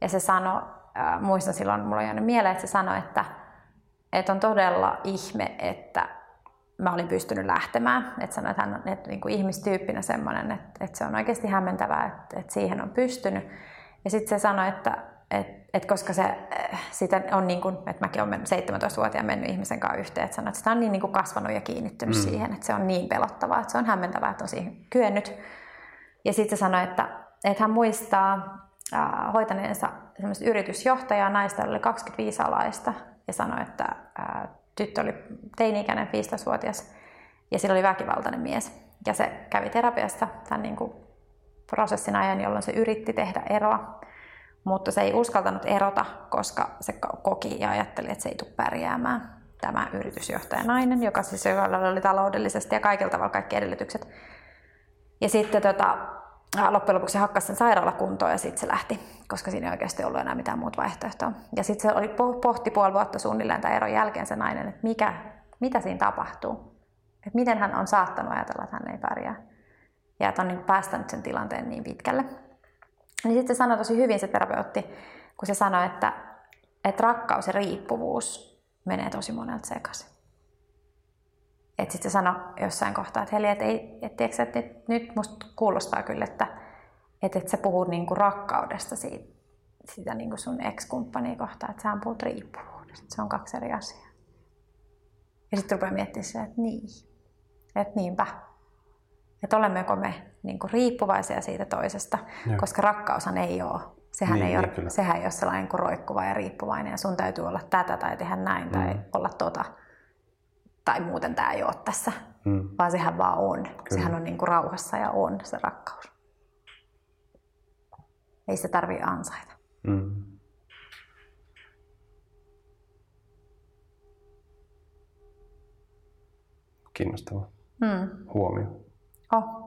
Ja se sanoi, äh, muistan silloin, mulla on jäänyt mieleen, että se sanoi, että, että on todella ihme, että mä olin pystynyt lähtemään. Että sanoin, että hän on että niin kuin ihmistyyppinä semmoinen, että, että se on oikeasti hämmentävää, että, että siihen on pystynyt. Ja sitten se sanoi, että, että, että koska se äh, sitä on niin kuin, että mäkin olen 17-vuotiaan mennyt ihmisen kanssa yhteen, että sanoi, että sitä on niin, niin kuin kasvanut ja kiinnittynyt mm. siihen, että se on niin pelottavaa, että se on hämmentävää, että on siihen kyennyt. Ja sitten se sanoi, että, että hän muistaa äh, hoitaneensa yritysjohtajaa, naista oli 25 alaista, ja sanoi, että äh, tyttö oli teini-ikäinen, 15-vuotias, ja sillä oli väkivaltainen mies. Ja se kävi terapiassa tämän niin kuin prosessin ajan, jolloin se yritti tehdä eroa, mutta se ei uskaltanut erota, koska se koki ja ajatteli, että se ei tule pärjäämään. Tämä yritysjohtaja nainen, joka siis oli taloudellisesti ja kaikilla tavalla kaikki edellytykset. Ja sitten tota, loppujen lopuksi hakkasi sen sairaalakuntoon ja sitten se lähti, koska siinä ei oikeasti ollut enää mitään muuta vaihtoehtoa. Ja sitten se oli pohti puoli vuotta suunnilleen tämän eron jälkeen se nainen, että mikä, mitä siinä tapahtuu. Että miten hän on saattanut ajatella, että hän ei pärjää. Ja että on niin päästänyt sen tilanteen niin pitkälle. Niin sitten se sanoi tosi hyvin se terapeutti, kun se sanoi, että, että rakkaus ja riippuvuus menee tosi monelta sekaisin. Että sitten se sanoi jossain kohtaa, että Heli, että, ei, että, tiedätkö, että nyt musta kuulostaa kyllä, että, että, että sä puhut niinku rakkaudesta siitä, sitä niinku sun ex-kumppania kohtaan, että sä puhut riippuvuudesta. Se on kaksi eri asiaa. Ja sitten rupeaa miettimään sitä, että niin, että niinpä. Että olemmeko me niinku riippuvaisia siitä toisesta, Joo. koska rakkaushan ei ole. Sehän, niin, ei niin, ole, sehän ei ole sellainen kuin roikkuva ja riippuvainen ja sun täytyy olla tätä tai tehdä näin mm. tai olla tota tai muuten tämä ei ole tässä, mm. vaan sehän vaan on. Kyllä. Sehän on niin kuin rauhassa ja on se rakkaus. Ei se tarvi ansaita. Mm. Kiinnostava mm. huomio. Oh.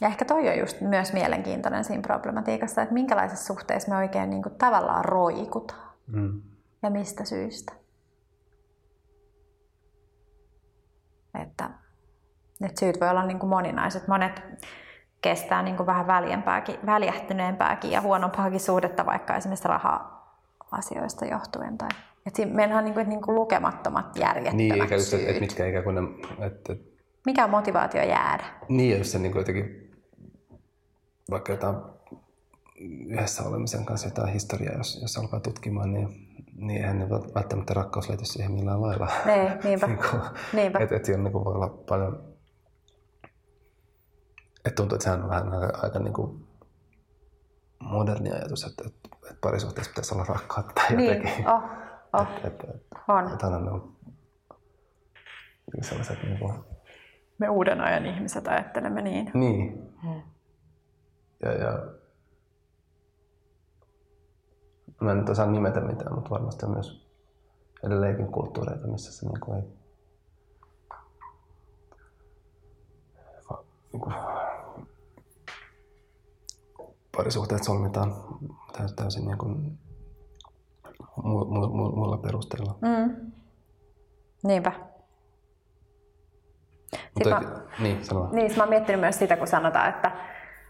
Ja ehkä toi on just myös mielenkiintoinen siinä problematiikassa, että minkälaisessa suhteessa me oikein niin kuin tavallaan roikutaan. Mm. Ja mistä syystä. Että, että syyt voi olla niin kuin moninaiset. Monet kestää niin kuin vähän väljempääkin, väljähtyneempääkin ja huonompaakin suhdetta vaikka esimerkiksi raha-asioista johtuen. Tai, että meillä on niin kuin, niin kuin lukemattomat järjettömät niin, eikä syyt. Että mitkä ikään kuin ne, että, Mikä on motivaatio jäädä? Niin, jos se niin kuin jotenkin, vaikka jotain yhdessä olemisen kanssa jotain historiaa, jos, jos alkaa tutkimaan, niin niin eihän ne välttämättä rakkaus liity siihen millään lailla. Niin, niinpä. niin kuin, niinpä. Että et siinä niin voi olla paljon... Että tuntuu, että sehän on vähän aika, aika niin kuin moderni ajatus, että, että, että parisuhteessa pitäisi olla rakkautta tai niin, jotenkin. Oh, oh. Että, että, on. Että aina ne on sellaiset niin kuin... Me uuden ajan ihmiset ajattelemme niin. Niin. Hmm. Ja, ja Mä en nyt osaa nimetä mitään, mutta varmasti on myös edelleenkin kulttuureita, missä se niin kuin ei niin kuin, parisuhteet solmitaan täysin niin kuin, mu, mu, mu, muilla perusteilla. Mm. Niinpä. Mutta, mä, niin, sano. Niin, mä oon miettinyt myös sitä, kun sanotaan, että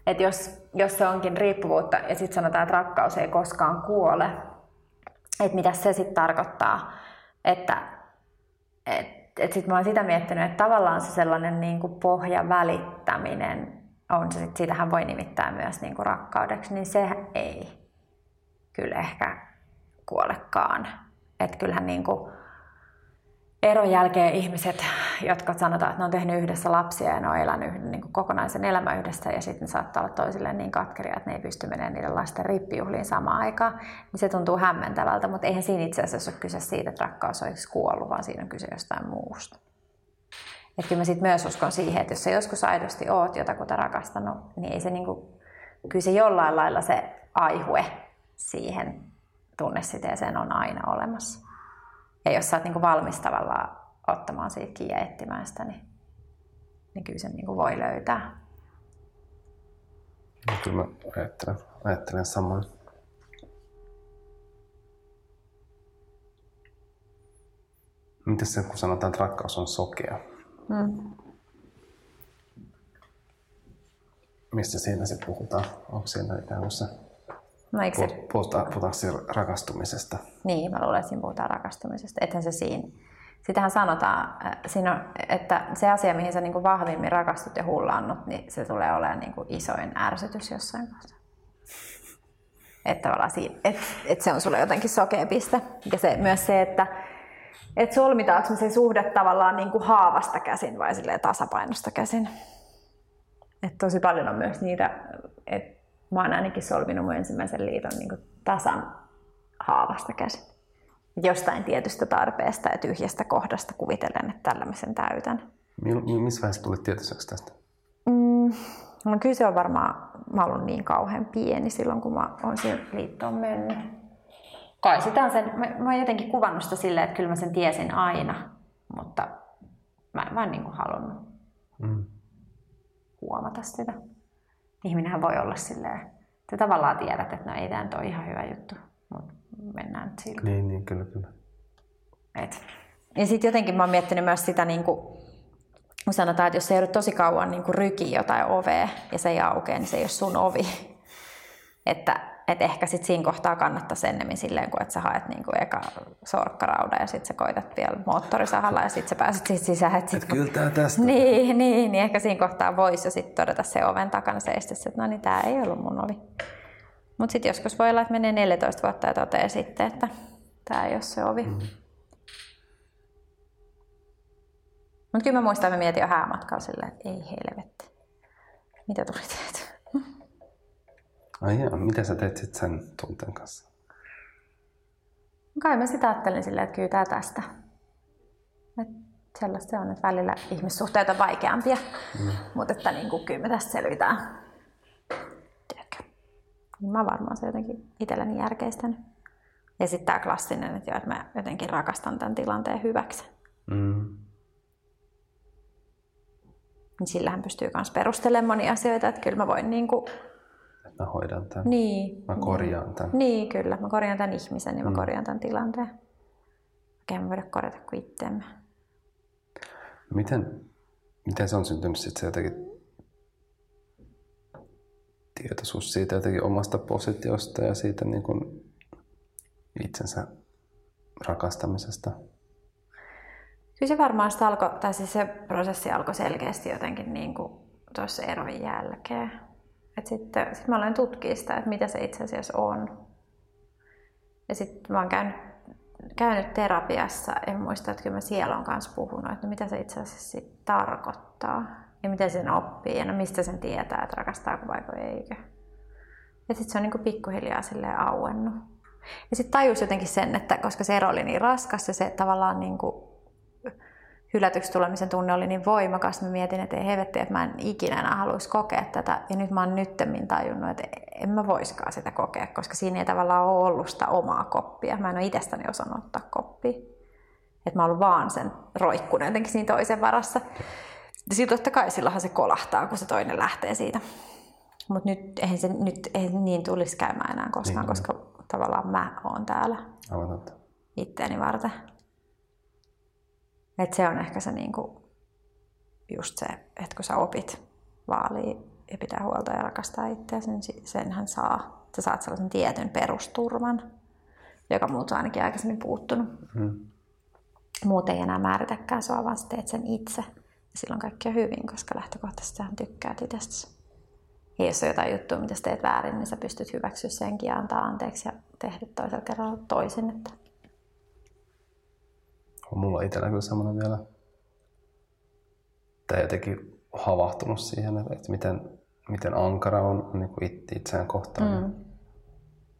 että jos, jos se onkin riippuvuutta ja sitten sanotaan, että rakkaus ei koskaan kuole, että mitä se sitten tarkoittaa, Että et, et sit mä oon sitä miettinyt, että tavallaan se sellainen niin kuin pohja välittäminen on se, sit, siitähän voi nimittää myös niin kuin rakkaudeksi, niin se ei kyllä ehkä kuolekaan. Että kyllähän niin kuin, eron jälkeen ihmiset, jotka sanotaan, että ne on tehnyt yhdessä lapsia ja ne on elänyt niin kuin kokonaisen elämän yhdessä ja sitten ne saattaa olla toisilleen niin katkeria, että ne ei pysty menemään niiden lasten rippijuhliin samaan aikaan, niin se tuntuu hämmentävältä, mutta eihän siinä itse asiassa ole kyse siitä, että rakkaus olisi kuollut, vaan siinä on kyse jostain muusta. Että kyllä mä sit myös uskon siihen, että jos sä joskus aidosti oot jotakuta rakastanut, niin ei se niin kuin, kyllä se jollain lailla se aihue siihen tunnesiteeseen on aina olemassa. Ja jos sä oot niin valmis tavallaan ottamaan siitä kiinni ja etsimään sitä, niin, niin kyllä sen niin kuin voi löytää. No, kyllä mä ajattelen, ajattelen samoin. Miten se, kun sanotaan, että rakkaus on sokea? Hmm. Mistä siinä se puhutaan? Onko siinä ikään kuin se No, eikö se... Puhutaan, puhutaan rakastumisesta. Niin, mä luulen, että siinä puhutaan rakastumisesta. Ethän se siinä. Sitähän sanotaan, äh, siinä on, että se asia, mihin sä niin kuin vahvimmin rakastut ja hullaannut, niin se tulee olemaan niin kuin isoin ärsytys jossain kohtaa. Että tavallaan siinä, et, et se on sulle jotenkin sokea piste. Ja se, myös se, että et solmitaanko me se suhde tavallaan niin kuin haavasta käsin vai tasapainosta käsin. Et tosi paljon on myös niitä, että mä oon ainakin solminut mun ensimmäisen liiton niin tasan haavasta käsin. Jostain tietystä tarpeesta ja tyhjästä kohdasta kuvitellen, että tällä mä sen täytän. Missä vaiheessa tulit tietoiseksi tästä? Mm, no kyllä se on varmaan, mä ollut niin kauhean pieni silloin, kun mä oon siihen liittoon mennyt. Kai sitä on sen, mä, mä oon jotenkin kuvannut sitä silleen, että kyllä mä sen tiesin aina, mutta mä en vaan niin kuin halunnut mm. huomata sitä ihminenhän voi olla silleen, että tavallaan tiedät, että no ei tämä ole ihan hyvä juttu, mutta mennään nyt sillä. Niin, niin, kyllä, kyllä. Et. Ja sitten jotenkin mä oon miettinyt myös sitä, niin kuin, kun sanotaan, että jos se joudut tosi kauan niin rykii jotain ovea ja se ei aukea, niin se ei ole sun ovi. Että et ehkä sit siinä kohtaa kannattaisi ennemmin silleen, kun että sä haet niinku eka sorkkarauda ja sitten sä koitat vielä moottorisahalla ja sitten sä pääset siitä sisään. Et sit, et kyllä tää tästä. Niin, niin, niin, ehkä siinä kohtaa voisi jo sitten todeta se oven takana seistessä, että no niin, tämä ei ollut mun ovi. Mutta sitten joskus voi olla, että menee 14 vuotta ja toteaa sitten, että tämä ei ole se ovi. Mm. Mutta kyllä mä muistan, että mä mietin jo häämatkalla silleen, että ei helvetti. Mitä tuli tehtyä? Ai joo, mitä sä teet sitten sen tunteen kanssa? Kai mä sitä ajattelin silleen, että kyllä tää tästä. Et sellaista se on, että välillä ihmissuhteet on vaikeampia, mm. mutta että niin kuin, kyllä me tästä selvitään. Tiedätkö? Niin mä varmaan se jotenkin itselleni järkeistänyt. Ja sitten tämä klassinen, että, jo, että mä jotenkin rakastan tämän tilanteen hyväksi. Mm. Niin sillähän pystyy myös perustelemaan monia asioita, että kyllä mä voin niin kuin mä hoidan tämän. Niin. Mä korjaan tämän. Niin, kyllä. Mä korjaan tämän ihmisen ja mä mm. korjaan tämän tilanteen. Okei, mä voida korjata kuin itseämme. Miten, miten se on syntynyt sitten se jotenkin tietoisuus siitä jotenkin omasta positiosta ja siitä niin kuin itsensä rakastamisesta? Kyllä se varmaan alkoi, tai siis se prosessi alkoi selkeästi jotenkin niin kuin tuossa erojen jälkeen. Et sitten sit mä aloin tutkia sitä, että mitä se itse asiassa on. Ja sitten mä oon käynyt, käynyt terapiassa, en muista, että kyllä mä siellä on kanssa puhunut, että mitä se itse asiassa sit tarkoittaa. Ja miten sen oppii ja no mistä sen tietää, että rakastaako vai eikö. Ja sitten se on niinku pikkuhiljaa silleen auennut. Ja sitten tajus jotenkin sen, että koska se ero oli niin raskas ja se tavallaan niinku hylätyksi tulemisen tunne oli niin voimakas, mä mietin, että ei hevetti, että mä en ikinä enää haluaisi kokea tätä. Ja nyt mä oon nyttemmin tajunnut, että en mä voiskaan sitä kokea, koska siinä ei tavallaan ole ollut sitä omaa koppia. Mä en ole itsestäni osannut ottaa koppia. Että mä oon vaan sen roikkunut jotenkin siinä toisen varassa. Ja sitten totta kai silloinhan se kolahtaa, kun se toinen lähtee siitä. Mutta nyt eihän se nyt ei niin tulisi käymään enää koskaan, niin, koska tavallaan mä oon täällä itteeni varten. Et se on ehkä se niinku, just se, että kun sä opit vaalia ja pitää huolta ja rakastaa itseäsi, niin senhän saa. Sä saat sellaisen tietyn perusturvan, joka muut on ainakin aikaisemmin puuttunut. Hmm. muut ei enää määritäkään sua, vaan teet sen itse. Ja silloin kaikki on hyvin, koska lähtökohtaisesti sä tykkäät itsestäsi. Ja jos on jotain juttua, mitä sä teet väärin, niin sä pystyt hyväksyä senkin ja antaa anteeksi ja tehdä toisella kerralla toisin. Että... On mulla itsellä kyllä semmoinen vielä, tai jotenkin havahtunut siihen, että miten, miten ankara on niin kuin itseään kohtaan. Mm.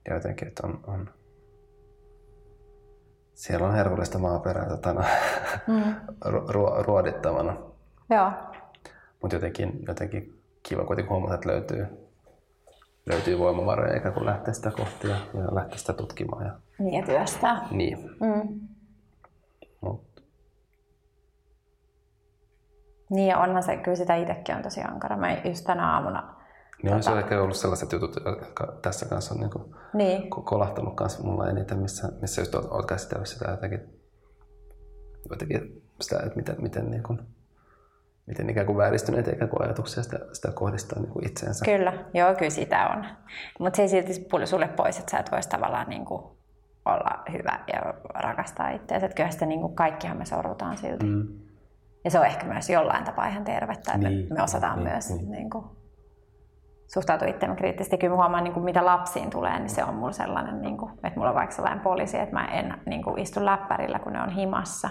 Ja jotenkin, että on, on siellä on herkullista maaperää totana, mm. ru- ruodittavana. Joo. Mutta jotenkin, jotenkin kiva kuitenkin huomata, että löytyy, löytyy voimavaroja eikä kun lähtee sitä kohti ja, ja lähtee sitä tutkimaan. Ja... Niin ja työstää. Niin. Mm. Niin ja onhan se, kyllä sitä itsekin on tosi ankara. Mä just tänä aamuna niin on se ehkä ollut sellaiset jutut, jotka tässä kanssa on niin kuin niin. kolahtanut kanssa mulla eniten, missä, missä just olet käsitellyt sitä jotenkin, jotenkin sitä, että miten, miten, niin kuin, miten ikään kuin vääristyneitä ikään kuin ajatuksia sitä, sitä kohdistaa niin kuin itseensä. Kyllä, joo, kyllä sitä on. Mutta se ei silti sulle pois, että sä et voisi tavallaan niin kuin olla hyvä ja rakastaa itseäsi. Että kyllä sitä niin kuin kaikkihan me sorrutaan silti. Mm. Ja se on ehkä myös jollain tapaa ihan tervettä, että niin, me osataan niin, myös niin. Niin kuin suhtautua itseäni kriittisesti. Kyllä huomaan, niin kuin mitä lapsiin tulee, niin se on mulla sellainen, niin kuin, että mulla on vaikka sellainen poliisi, että mä en niin kuin, istu läppärillä, kun ne on himassa.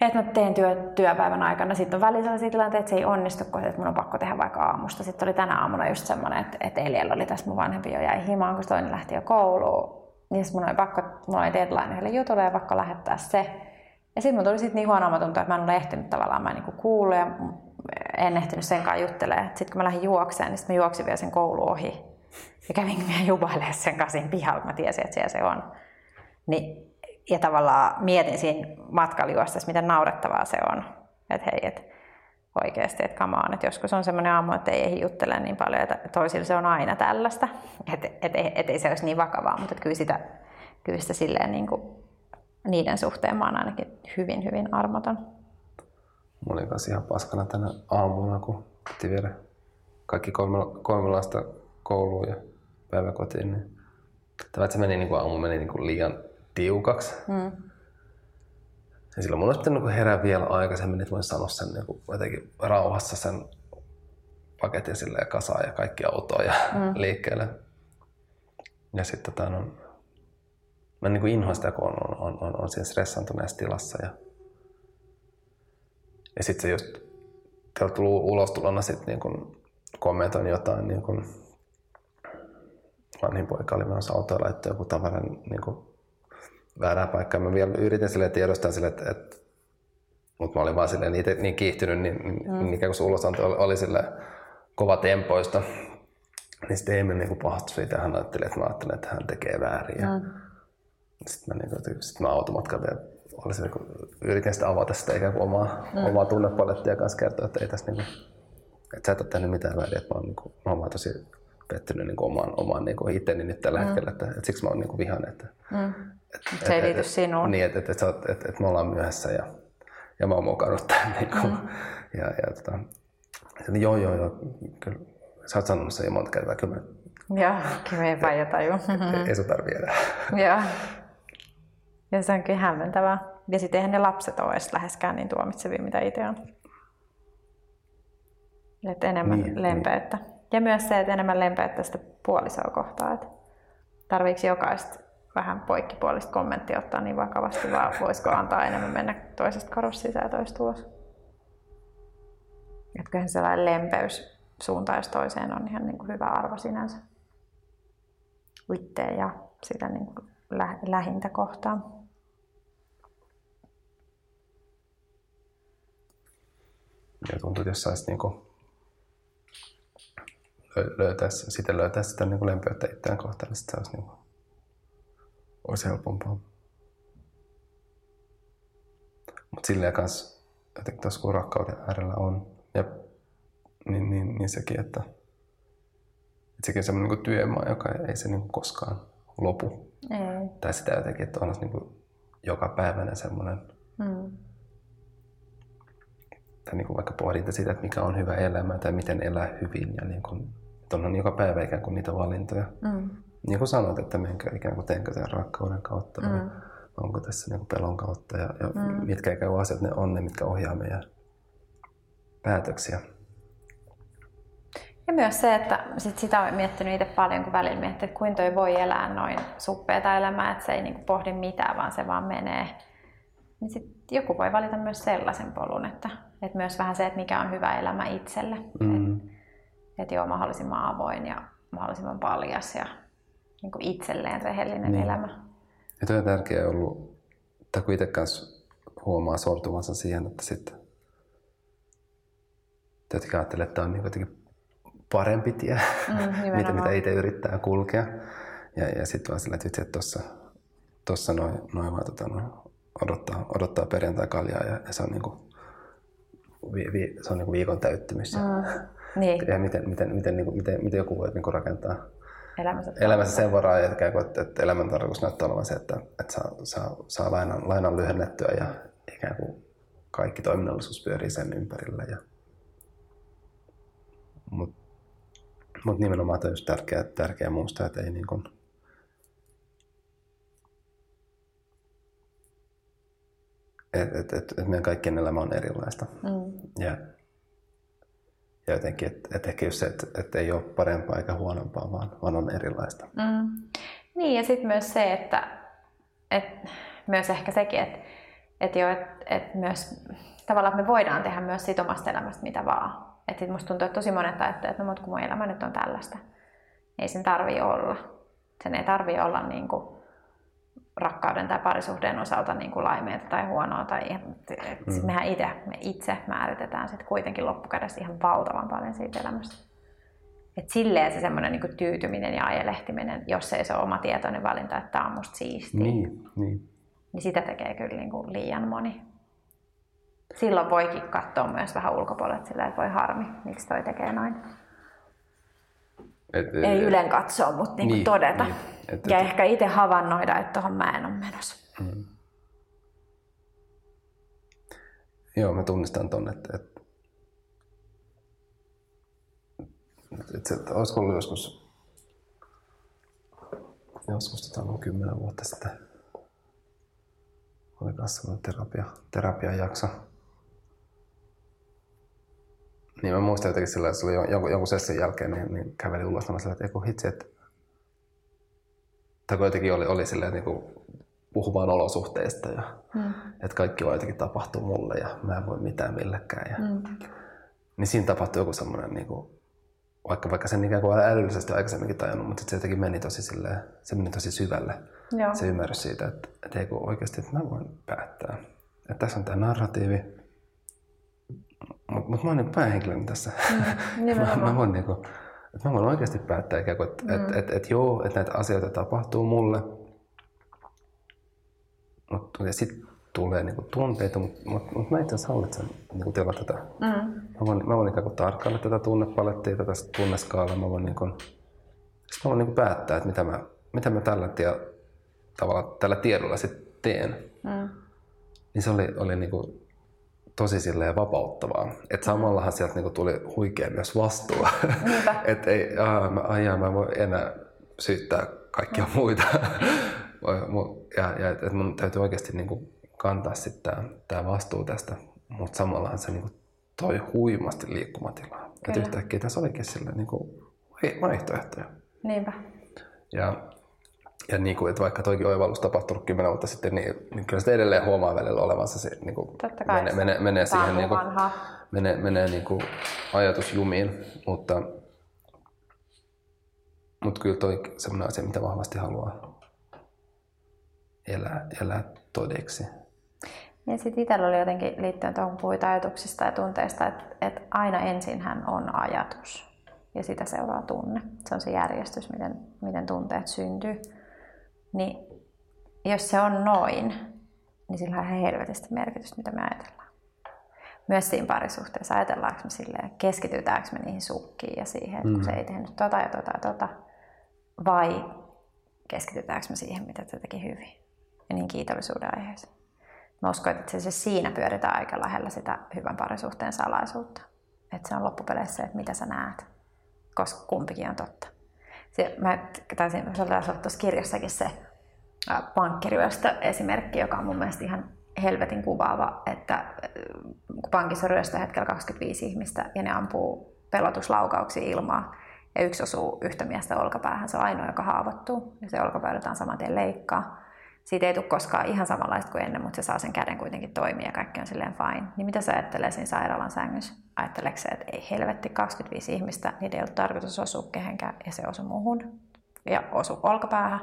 Että mä teen työ, työpäivän aikana. Sitten on välillä sellaisia tilanteita, että se ei onnistu, kun että mun on pakko tehdä vaikka aamusta. Sitten oli tänä aamuna just semmoinen, että, että Eliel oli tässä mun vanhempi jo jäi himaan, kun toinen lähti jo kouluun. Niin mun oli pakko, mulla oli deadline yhdelle jutulle ja pakko lähettää se. Ja sitten mun tuli sit niin huono tuntua, että mä en ole ehtinyt tavallaan, mä en niin kuulu ja en ehtinyt senkaan juttelemaan. Sitten kun mä lähdin juokseen, niin mä juoksin vielä sen koulu ohi. Ja kävin vielä jubailemaan sen siinä pihalla, mä tiesin, että siellä se on. Niin, ja tavallaan mietin siinä matkaliuostassa, miten naurettavaa se on. Että hei, että oikeasti, että come on. Että joskus on semmoinen aamu, että ei ehdi juttele niin paljon, että toisilla se on aina tällaista. Että et, et, et ei se olisi niin vakavaa, mutta kyllä sitä, kyllä sitä silleen niin kuin, niiden suhteen mä oon ainakin hyvin, hyvin armoton. Mä olin kanssa ihan paskana tänä aamuna, kun piti viedä kaikki kolme, kolme lasta kouluun ja päiväkotiin. Niin tämä, että se meni, niin kuin aamu meni niin kuin liian tiukaksi. Mm. Ja silloin mun olisi pitänyt niin herää vielä aikaisemmin, että voin sanoa sen niin kuin jotenkin rauhassa sen paketin silleen kasaan ja kaikki autoja mm. liikkeelle. Ja sitten tota, on, mä niin kuin inhoan sitä, kun on, on, on, on, siinä stressantuneessa tilassa. Ja ja sitten se just teillä tullut ulostulona sitten niin kun kommentoin jotain niin kun vanhin poika oli menossa autoa laittoi joku tavaran niin kun väärään paikkaan. Mä vielä yritin sille tiedostaa sille, että, että mutta mä olin vaan silleen itse niin kiihtynyt, niin, niin mm. ikään kuin se ulosanto oli, oli sille kova tempoista. Niin sitten Emil niin pahastui siitä, hän ajatteli, että mä ajattelin, että hän tekee väärin. Mm. Sitten mä, niin, sit mä automatkan vielä olisin, kun yritin sitä avata sitä ikään kuin omaa, mm. omaa tunnepalettia kanssa kertoa, että ei tässä niin kuin, että sä et ole tehnyt mitään väärin, että mä oon, niin kuin, mä oon tosi pettynyt niin kuin omaan, omaan niin kuin itteni nyt tällä mm. hetkellä, että, että siksi mä oon niin kuin vihainen. Että, mm. et, se ei liity sinuun. Niin, että, että, että, että, että, että me ollaan myöhässä ja, ja mä oon mukannut tämän. Niin kuin, mm. ja, ja tota, että, joo, joo, joo, kyllä. Sä oot sanonut sen jo monta kertaa, kyllä mä Joo, kyllä ei vaan jotain Ei, ei sun tarvitse Joo. Ja se on kyllä hämmentävää. Ja sitten eihän ne lapset ole edes läheskään niin tuomitsevia, mitä itse on. Että enemmän niin, niin. lempeyttä. Niin. Ja myös se, että enemmän lempeyttä sitä puolisoa kohtaa. Että tarviiko jokaista vähän poikkipuolista kommenttia ottaa niin vakavasti, vai voisiko antaa enemmän mennä toisesta karosta sisään ja toista ulos. Että kyllähän sellainen lempeys suuntaan jos toiseen on ihan niin kuin hyvä arvo sinänsä itteen ja sitä niin kuin lähintä kohtaan. Ja tuntuu, että jos saisi niinku löytää, sitten löytää sitä niinku lempeyttä itseään kohtaan, niin se olisi, niinku, olisi helpompaa. Mutta silleen kanssa, että tuossa kun rakkauden äärellä on, ja, niin, niin, niin sekin, että, että sekin on semmoinen niin työmaa, joka ei se niin koskaan lopu. Ei. Tai sitä jotenkin, että on niin joka päivänä semmoinen mm tai niin kuin vaikka pohdinta siitä, että mikä on hyvä elämä tai miten elää hyvin. Ja niin kuin, että on joka päivä ikään kuin niitä valintoja. Mm. Niin kuin sanoit, että menkö ikään kuin teenkö sen rakkauden kautta vai, mm. onko tässä niin pelon kautta ja, ja mm. mitkä ikään kuin asiat ne on ne, mitkä ohjaa meidän päätöksiä. Ja myös se, että sit sitä on miettinyt itse paljon, kun välillä miettii, että kuinka toi voi elää noin suppeeta elämää, että se ei niinku pohdi mitään, vaan se vaan menee. Niin sit joku voi valita myös sellaisen polun, että, että myös vähän se, että mikä on hyvä elämä itselle. Mm. Että et joo, mahdollisimman avoin ja mahdollisimman paljas ja niin kuin itselleen rehellinen niin. elämä. Ja toi on tärkeää ollut, tai kun itse kanssa huomaa sortuvansa siihen, että sitten jotenkin ajattelee, että tämä on niin jotenkin parempi tie, mm, mitä, mitä itse yrittää kulkea. Ja, ja sitten vaan sillä, että vitsi, että tuossa tossa noin noi vaan tota, no, odottaa, odottaa perjantai kaljaa ja, ja se on, niinku, vi, vi, se on niinku viikon täyttymys. Mm, niin. Ja miten, miten, miten, niinku, miten, miten joku voi niinku rakentaa elämänsä, elämänsä sen varaa, että, että, että elämän tarkoitus näyttää olevan se, että, että saa, saa, saa lainan, lainan lyhennettyä ja ikään kuin kaikki toiminnallisuus pyörii sen ympärillä. Ja, mutta mut nimenomaan tämä on just tärkeä, tärkeä muistaa, että ei niin kuin, että et, et, et meidän kaikkien elämä on erilaista. Mm. Ja, ja jotenkin, että et ehkä just se, että et ei ole parempaa eikä huonompaa, vaan, vaan on erilaista. Mm. Niin, ja sitten myös se, että et, myös ehkä sekin, että et jo, et, et myös tavallaan me voidaan tehdä myös siitä omasta elämästä mitä vaan. Että musta tuntuu, että tosi monet ajattelee, että no, kun mun elämä nyt on tällaista. Ei sen tarvii olla. Sen ei tarvii olla niin kuin rakkauden tai parisuhteen osalta niin kuin laimeita tai huonoa. Tai, et mm. Mehän itse, me itse määritetään sitten kuitenkin loppukädessä ihan valtavan paljon siitä elämästä. Et silleen se semmoinen niin tyytyminen ja ajelehtiminen, jos ei se ole oma tietoinen valinta, että tämä on musta siistiä. Niin, niin. niin sitä tekee kyllä niin kuin liian moni. Silloin voikin katsoa myös vähän ulkopuolelle, sillä että voi harmi, miksi toi tekee noin. Et, et, ei ylen katsoa, mutta niin niin, todeta. Niin, et, ja et, ehkä itse havainnoida, että tuohon mä en ole menossa. Mm. Joo, mä tunnistan ton, että, että, että, että, että olisiko ollut joskus, joskus tota, kymmenen vuotta sitten, oli kanssa terapia, terapiajakso. Niin mä muistan jotenkin sillä, että se oli jonkun, jonkun sessin jälkeen, niin, niin kävelin ulos sillä, että ei hitsi, että tai jotenkin oli, oli silleen, niin kuin puhumaan olosuhteista ja mm. että kaikki vaan jotenkin tapahtuu mulle ja mä en voi mitään millekään. Ja, mm. Niin siinä tapahtui joku semmoinen, niin kuin, vaikka, vaikka sen ikään kuin älyllisesti aikaisemminkin tajunnut, mutta se jotenkin meni tosi, silleen, se meni tosi syvälle. Joo. Se ymmärrys siitä, että, että ei oikeasti, että mä voin päättää. Että tässä on tämä narratiivi, mutta mut mä oon niin päähenkilönä tässä. Mm, mä, mä, voin niinku, että mä voin oikeasti päättää ikään kuin, että mm. et, et, et, joo, että näitä asioita tapahtuu mulle. Mutta ja sitten tulee niinku tunteita, mutta mut, mut mä itse asiassa hallitsen niinku tilata tätä. Mm. Mä voin, mä voin ikään kuin tarkkailla tätä tunnepalettia, tätä tunneskaalaa. Mä voin, niinku, sit mä voin niinku päättää, että mitä mä, mitä mä tällä, tie, tavalla, tällä tiedolla sitten teen. Mm. Niin se oli, oli niinku tosi silleen vapauttavaa. Että samallahan sieltä niinku tuli huikea myös vastuu. että ei, aha, mä, ajaa, mä voin enää syyttää kaikkia mm. muita. ja, ja että mun täytyy oikeasti niinku kantaa sitten tämä vastuu tästä. Mutta samallahan se niinku toi huimasti liikkumatilaa. Että yhtäkkiä tässä olikin sille niinku vaihtoehtoja. Niinpä. Ja ja niin kuin, että vaikka toikin oivallus tapahtunut kymmenen vuotta sitten, niin, niin kyllä sitä edelleen huomaa välillä olevansa se, niin kuin, menee, menee, menee siihen niin kuin, menee, menee niin kuin ajatusjumiin, mutta, mutta kyllä toi sellainen asia, mitä vahvasti haluaa elää, elää todeksi. Ja sitten itsellä oli jotenkin liittyen tuohon puhuit ajatuksista ja tunteista, että, että aina ensinhän on ajatus ja sitä seuraa tunne. Se on se järjestys, miten, miten tunteet syntyy. Niin jos se on noin, niin sillä on ihan helvetisti merkitystä, mitä me ajatellaan. Myös siinä parisuhteessa ajatellaanko me silleen, keskitytäänkö me niihin sukkiin ja siihen, että mm. kun se ei tehnyt tota ja tota ja tota, vai keskitytäänkö me siihen, mitä se teki hyvin ja niin kiitollisuuden aiheeseen. Mä uskon, että se siinä pyöritään aika lähellä sitä hyvän parisuhteen salaisuutta. Että se on loppupeleissä se, että mitä sä näet, koska kumpikin on totta se, mä taisin, se oli tuossa kirjassakin se, pankkiryöstö esimerkki, joka on mun mielestä ihan helvetin kuvaava, että kun pankissa ryöstö hetkellä 25 ihmistä ja ne ampuu pelotuslaukauksia ilmaa ja yksi osuu yhtä miestä olkapäähän, se on ainoa, joka haavoittuu ja se olkapää saman tien leikkaa. Siitä ei tule koskaan ihan samanlaista kuin ennen, mutta se saa sen käden kuitenkin toimia ja kaikki on silleen fine. Niin mitä sä ajattelee siinä sairaalan sängyssä? Ajatteleeko se, että ei helvetti 25 ihmistä, niitä ei ollut tarkoitus osua kehenkään ja se osui muuhun ja osu olkapäähän.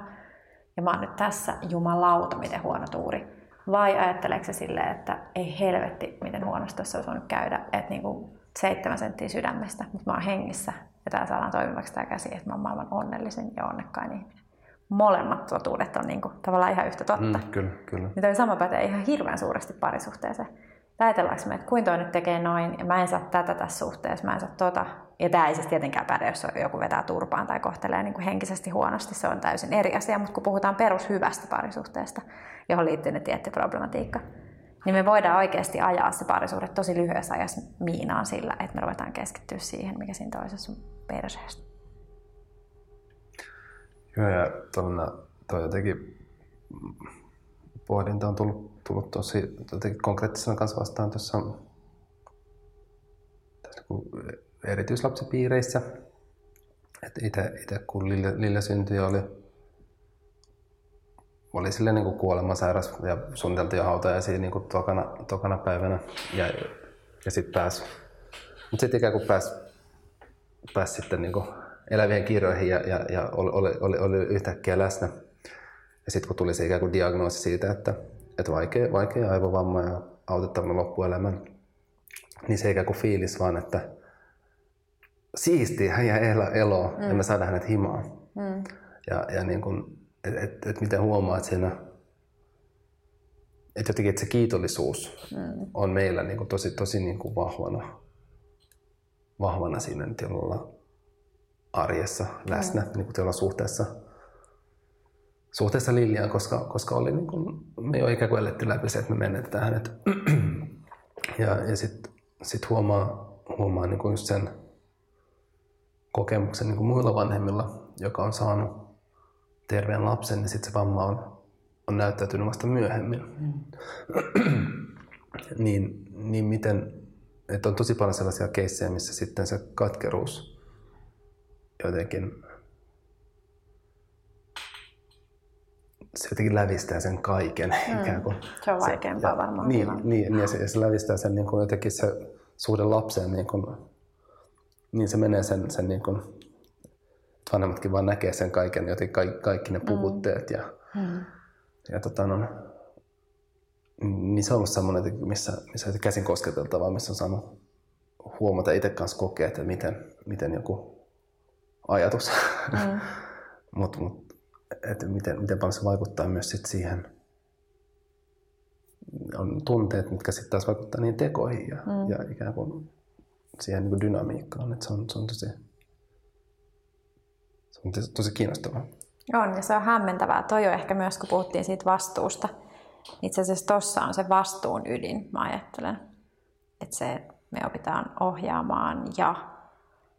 Ja mä oon nyt tässä, jumalauta, miten huono tuuri. Vai ajatteleeko se silleen, että ei helvetti, miten huonosti tässä olisi voinut käydä, että niin kuin seitsemän senttiä sydämestä, mutta mä oon hengissä ja tää saadaan toimivaksi tämä käsi, että mä oon maailman onnellisin ja onnekkain ihminen. Molemmat totuudet on niin kuin, tavallaan ihan yhtä totta. Mm, kyllä, kyllä. Niin toi sama pätee ihan hirveän suuresti parisuhteeseen. Ajatellaanko me, että kuinka toi nyt tekee noin, ja mä en saa tätä tässä suhteessa, mä en saa tota. Ja tämä ei siis tietenkään päde, jos joku vetää turpaan tai kohtelee niin kuin henkisesti huonosti, se on täysin eri asia. Mutta kun puhutaan perushyvästä parisuhteesta, johon liittyy ne tietty problematiikka, niin me voidaan oikeasti ajaa se parisuhde tosi lyhyessä ajassa miinaan sillä, että me ruvetaan keskittyä siihen, mikä siinä toisessa on perseestä. Joo, ja tuo jotenkin pohdinta on tullut, tullut tosi jotenkin konkreettisena kanssa vastaan tuossa erityislapsipiireissä. Itse kun Lille, Lille syntyi oli oli sille niin kuolemasairas ja suunniteltiin jo hautajaisia niin kuin tokana, tokana päivänä. Ja, ja sitten pääsi, mutta sitten ikään kuin pääsi, pääsi sitten niin elävien kirjoihin ja, ja, ja oli, oli, oli, yhtäkkiä läsnä. Ja sitten kun tuli se ikään kuin diagnoosi siitä, että, että vaikea, vaikea aivovamma ja autettavana loppuelämän, niin se ikään kuin fiilis vaan, että siistiä, hän jää eloa mm. ja me saadaan hänet himaan. Mm. Ja, ja niin kuin, että et, et miten huomaa, että siinä että jotenkin että se kiitollisuus mm. on meillä niin kuin tosi, tosi niin kuin vahvana, vahvana siinä tietyllä arjessa läsnä, mm. niin kuin tietyllä suhteessa, suhteessa Liliaan, koska, koska oli niin kuin, me ei ole ikään kuin eletty läpi se, että me menetetään hänet. ja ja sitten sit huomaa, huomaa niin kuin just sen kokemuksen niin kuin muilla vanhemmilla, joka on saanut terveen lapsen, niin sitten se vamma on, on näyttäytynyt vasta myöhemmin. Mm. niin, niin miten, että on tosi paljon sellaisia keissejä, missä sitten se katkeruus jotenkin se jotenkin lävistää sen kaiken. Mm. Ikään kuin. Se on vaikeampaa se, varmaan. Niin, niin, niin ja, se, se lävistää sen niin kuin jotenkin se suhde lapseen, niin, kuin, niin se menee sen, sen niin kuin, vanhemmatkin vaan näkee sen kaiken, joten kaikki, kaikki ne puvutteet. Ja, mm. ja tota, no, niin se on ollut semmoinen, missä, missä käsin kosketeltavaa, missä on saanut huomata itse kanssa kokea, että miten, miten joku ajatus, mm. mutta mut, että miten, miten paljon se vaikuttaa myös sit siihen, on tunteet, mitkä sitten taas vaikuttaa niihin tekoihin ja, mm. ja ikään kuin siihen niin kuin dynamiikkaan. Että se, on, se on tosi, se on tosi kiinnostavaa. On, ja se on hämmentävää. Toi on ehkä myös, kun puhuttiin siitä vastuusta. Itse asiassa tuossa on se vastuun ydin, mä ajattelen. Että se, me opitaan ohjaamaan ja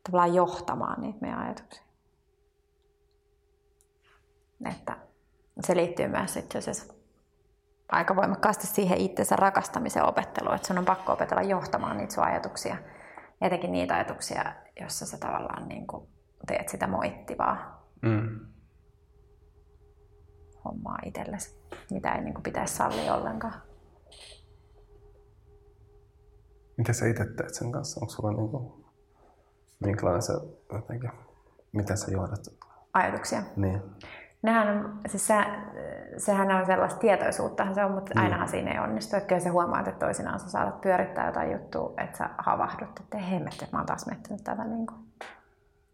tavallaan johtamaan niitä meidän ajatuksia. Että se liittyy myös itse asiassa aika voimakkaasti siihen itsensä rakastamisen opetteluun, että sun on pakko opetella johtamaan niitä sun ajatuksia. Etenkin niitä ajatuksia, joissa sä tavallaan niin kuin teet sitä moittivaa mm. hommaa itsellesi, mitä ei niin kuin pitäisi sallia ollenkaan. Miten sä itse teet sen kanssa? Onko sulla niin kuin, minkälainen se jotenkin, miten sä johdat? Ajatuksia? Niin. Nehän on, siis se, sehän on sellaista tietoisuutta, se on, mutta ainahan siinä ei onnistu. Että kyllä sä huomaat, että toisinaan sä saatat pyörittää jotain juttua, että sä havahdut, että hemmet, että mä oon taas miettinyt tätä niin kuin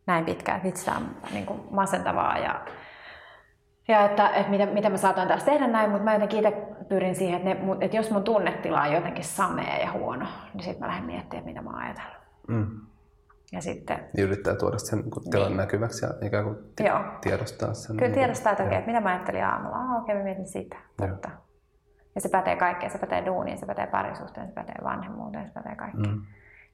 näin pitkään, vitsi, on niin kuin masentavaa ja, ja että, että mitä, mitä mä saatoin taas tehdä näin, mutta mä jotenkin itse pyrin siihen, että, ne, että jos mun tunnetila on jotenkin samea ja huono, niin sitten mä lähden miettimään, mitä mä ajatellut. Mm. Ja sitten... Niin yrittää tuoda sen niin tilan niin. näkyväksi ja ikään kuin Joo. tiedostaa sen. Kyllä niin tiedostaa, että, okei, että mitä mä ajattelin aamulla. Ah, okei, mä mietin sitä. Totta. Ja se pätee kaikkeen. Se pätee duuniin, se pätee parisuhteen, se pätee vanhemmuuteen, se pätee kaikkeen. Mm.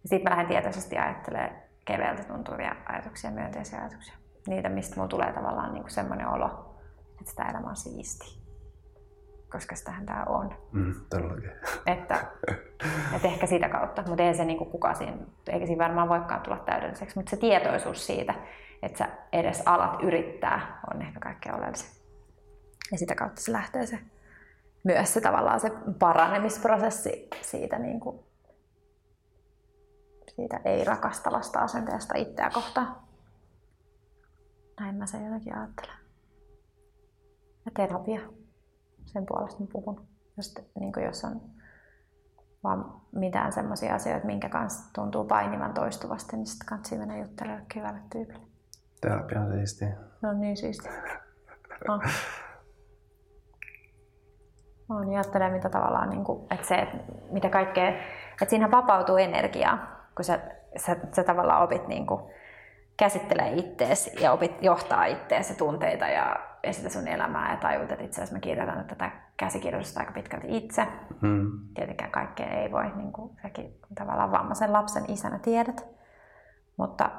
Ja sitten mä lähden tietoisesti ajattelemaan keveältä tuntuvia ajatuksia, myönteisiä ajatuksia. Niitä, mistä mulla tulee tavallaan niin semmoinen olo, että sitä elämä on siisti. Koska sitähän tämä on. Mm, todellakin. Että, että ehkä sitä kautta, mutta ei se niin kukaan siinä, eikä siinä varmaan voikaan tulla täydelliseksi, mutta se tietoisuus siitä, että sä edes alat yrittää, on ehkä kaikkein oleellisin. Ja sitä kautta se lähtee se, myös se tavallaan se paranemisprosessi siitä, niin kuin, siitä ei-rakastavasta asenteesta itseä kohtaan. Näin mä sen jotenkin ajattelen. Ja terapia, sen puolesta puhun. Jos, niin jos on vaan mitään semmoisia asioita, minkä kanssa tuntuu painivan toistuvasti, niin sitten kannattaa mennä juttelemaan hyvälle tyypille. Terapia on siistiä. No niin siistiä. No. No niin, ajattelee mitä tavallaan, niin kuin, että se, että mitä kaikkea, että siinä vapautuu energiaa, kun sä, sä, sä tavallaan opit niin kuin, käsittelee ittees ja opit johtaa ittees tunteita ja, ja sitä sun elämää ja tajut, että itse asiassa mä kirjoitan tätä käsikirjoitusta aika pitkälti itse. Mm. Tietenkään kaikkea ei voi, niin kuin säkin tavallaan vammaisen lapsen isänä tiedät, mutta,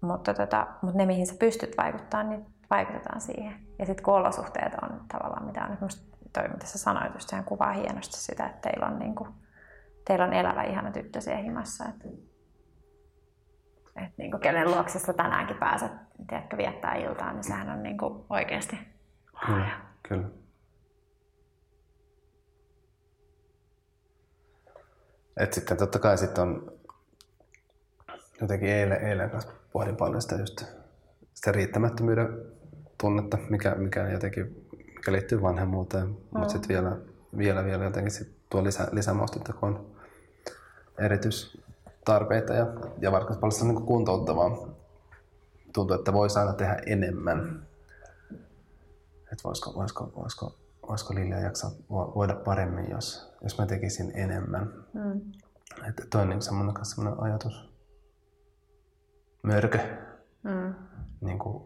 mutta, tota, mutta ne mihin sä pystyt vaikuttaa, niin vaikutetaan siihen. Ja sitten kun olosuhteet on tavallaan, mitä on nyt toi, mitä sä sanoit, just sehän kuvaa hienosti sitä, että teillä on, niin kuin, teillä on elävä ihana tyttö siellä himassa. Että, että niin kuin, kenen luoksesta tänäänkin pääset tiedätkö, viettää iltaa, niin sehän on niin kuin, oikeasti Kyllä, kyllä. Et sitten totta kai sitten on jotenkin eilen, eilen kanssa pohdin paljon sitä just sitä riittämättömyyden tunnetta, mikä, mikä jotenkin mikä liittyy vanhemmuuteen, mm. mutta sitten vielä, vielä, vielä jotenkin sit tuo lisä, lisämaustetta, kun on erityistarpeita ja, ja varsinkin paljon niin kuntouttavaa. Tuntuu, että voisi aina tehdä enemmän. Että voisiko, voisiko, voisiko, voisiko Lilja jaksaa voida paremmin, jos, jos mä tekisin enemmän. Mm. Että toi on niin semmoinen, semmoinen ajatus. Mörkö. Mm. Niin kuin,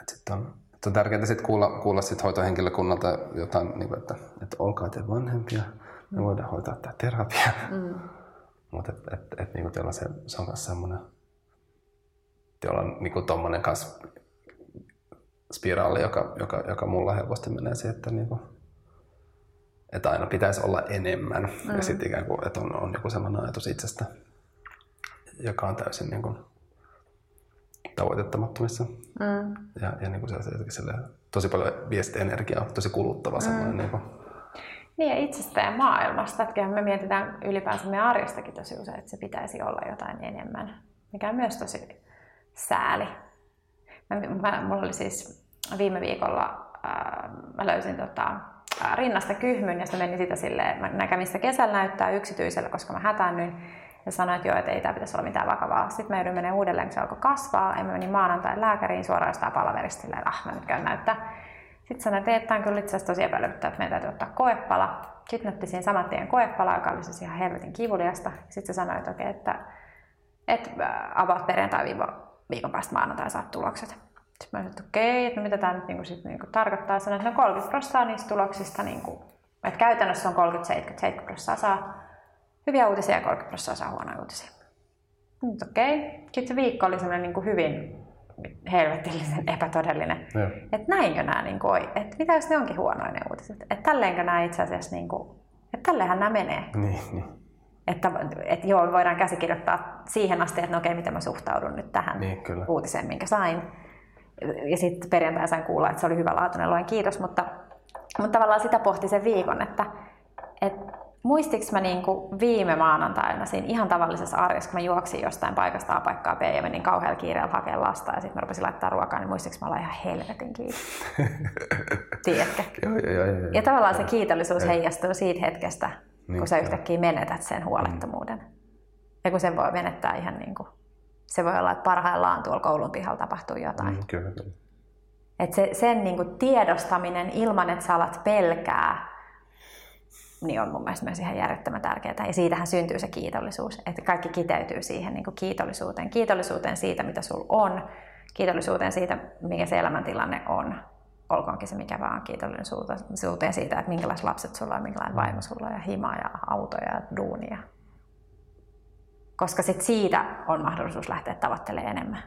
että sitten on on tärkeää sitten kuulla, kuulla sit hoitohenkilökunnalta jotain, niin kuin, että, että olkaa te vanhempia, me voidaan hoitaa tämä terapia. Mm. Mutta et, et, et, niin teillä se, se on myös semmoinen, teillä on niin tuommoinen kanssa spiraali, joka, joka, joka mulla helposti menee siihen, että, niin kuin, että aina pitäisi olla enemmän. Mm. Ja sitten ikään kuin, että on, on joku sellainen ajatus itsestä, joka on täysin niin kuin, tavoitettamattomissa. Mm. Ja, ja niin kuin se, se, tosi paljon viestienergiaa, tosi kuluttava mm. semmoinen. Niin, kuin. Niin ja itsestä ja maailmasta. Että me mietitään ylipäänsä meidän arjestakin tosi usein, että se pitäisi olla jotain enemmän, mikä on myös tosi sääli. Mä, mä, mulla oli siis viime viikolla, ää, mä löysin tota, rinnasta kyhmyn ja sitten menin sitä silleen, mä kävin sitä kesällä näyttää yksityisellä, koska mä hätäännyin ja sanoin, että joo, että ei tämä pitäisi olla mitään vakavaa. Sitten mä joudun menemään uudelleen, kun se alkoi kasvaa. Ja mä menin maanantai lääkäriin suoraan jostain palaverista silleen, että ah, mä nyt käyn näyttää. Sitten sanoin, että tämä on kyllä itse asiassa tosi epäilyttävää, että meidän täytyy ottaa koepala. Sitten näytti siinä saman tien koepala, joka oli siis ihan helvetin kivuliasta. Sitten se sanoi, että okei, että, että avaat perjantai viikon päästä maanantai saat tulokset. Sitten mä sanoin, että okei, että no mitä tämä nyt niin kuin, sit, niin kuin tarkoittaa. Sanoin, että no 30 prosenttia niistä tuloksista, niin kuin, että käytännössä on 30-70, 70 prosenttia saa hyviä uutisia ja 30 prosenttia saa huonoja uutisia. Nyt okei. Okay. Sitten se viikko oli niin kuin hyvin helvetillisen epätodellinen. Että näinkö nämä, niin kuin, että mitä jos ne onkin huonoja ne uutiset? Että tälleenkö nämä itse asiassa, niin kuin, että tälleenhän nämä menee. Niin, niin. Että, että joo, voidaan käsikirjoittaa siihen asti, että no okei, miten mä suhtaudun nyt tähän niin, kyllä. uutiseen, minkä sain. Ja sitten perjantai sain kuulla, että se oli hyvä laatuinen, luen kiitos, mutta, mutta tavallaan sitä pohti sen viikon, että, että muistiks mä niinku viime maanantaina siinä ihan tavallisessa arjessa, kun mä juoksin jostain paikasta A paikkaa B ja menin kauhealla kiireellä hakemaan lasta ja sitten mä rupesin laittaa ruokaa, niin muistiks mä olla ihan helvetin kiinni. Tiedätkö? joo, joo, joo, joo, ja tavallaan se kiitollisuus heijastuu siitä hetkestä, niin, kun sä yhtäkkiä menetät sen huolettomuuden. Mm. Ja kun sen voi menettää ihan niin kuin, se voi olla, että parhaillaan tuolla koulun pihalla tapahtuu jotain. Mm, kyllä, kyllä. Et se, sen niin kuin tiedostaminen ilman, että sä alat pelkää, niin on mun mielestä myös ihan järjettömän tärkeää. Ja siitähän syntyy se kiitollisuus, että kaikki kiteytyy siihen niin kuin kiitollisuuteen. Kiitollisuuteen siitä, mitä sulla on, kiitollisuuteen siitä, mikä se elämäntilanne on, olkoonkin se mikä vaan, kiitollisuuteen siitä, että minkälaiset lapset sulla on, minkälainen vaimo sulla on, ja hima ja autoja ja duunia. Koska sit siitä on mahdollisuus lähteä tavoittelemaan enemmän.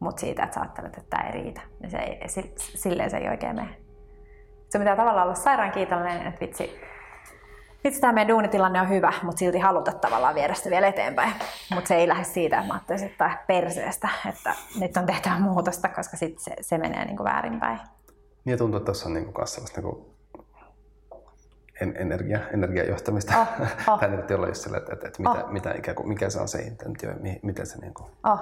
Mutta siitä, että sä ajattelet, että tämä ei riitä, niin se ei, silleen se ei oikein mene Se pitää tavallaan olla sairaan kiitollinen, että vitsi, vitsi tämä meidän duunitilanne on hyvä, mutta silti haluta tavallaan viedä sitä vielä eteenpäin. Mutta se ei lähde siitä, että mä ajattelisin, että perseestä, että nyt on tehtävä muutosta, koska sitten se, se menee niin kuin väärinpäin. Niin tuntuu, että tuossa on niin kuin sellaista niin kuin energia, energiajohtamista. Oh, oh. tai nyt olla just että, että, että mitä, oh. mitä ikään kuin, mikä se on se intentio ja miten se niin kuin... Oh.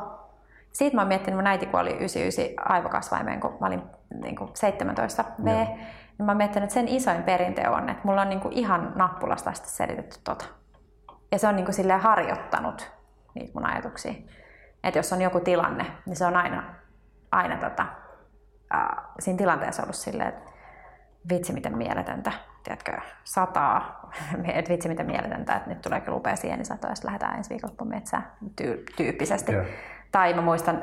Siitä mä oon miettinyt, mun äiti kuoli 99 aivokasvaimeen, kun mä olin niin kuin 17 V. Joo. Niin mä oon miettinyt, että sen isoin perinte on, että mulla on niin kuin ihan nappulasta asti selitetty tota. Ja se on niin kuin silleen harjoittanut niitä mun ajatuksia. Että jos on joku tilanne, niin se on aina, aina tota, äh, siinä tilanteessa ollut silleen, että vitsi miten mieletöntä, tiedätkö, sataa, että vitsi miten mieletöntä, että nyt tulee kyllä upea sienisato ja sitten lähdetään ensi viikonloppuun metsään tyy- tyyppisesti. Yeah. Tai mä muistan,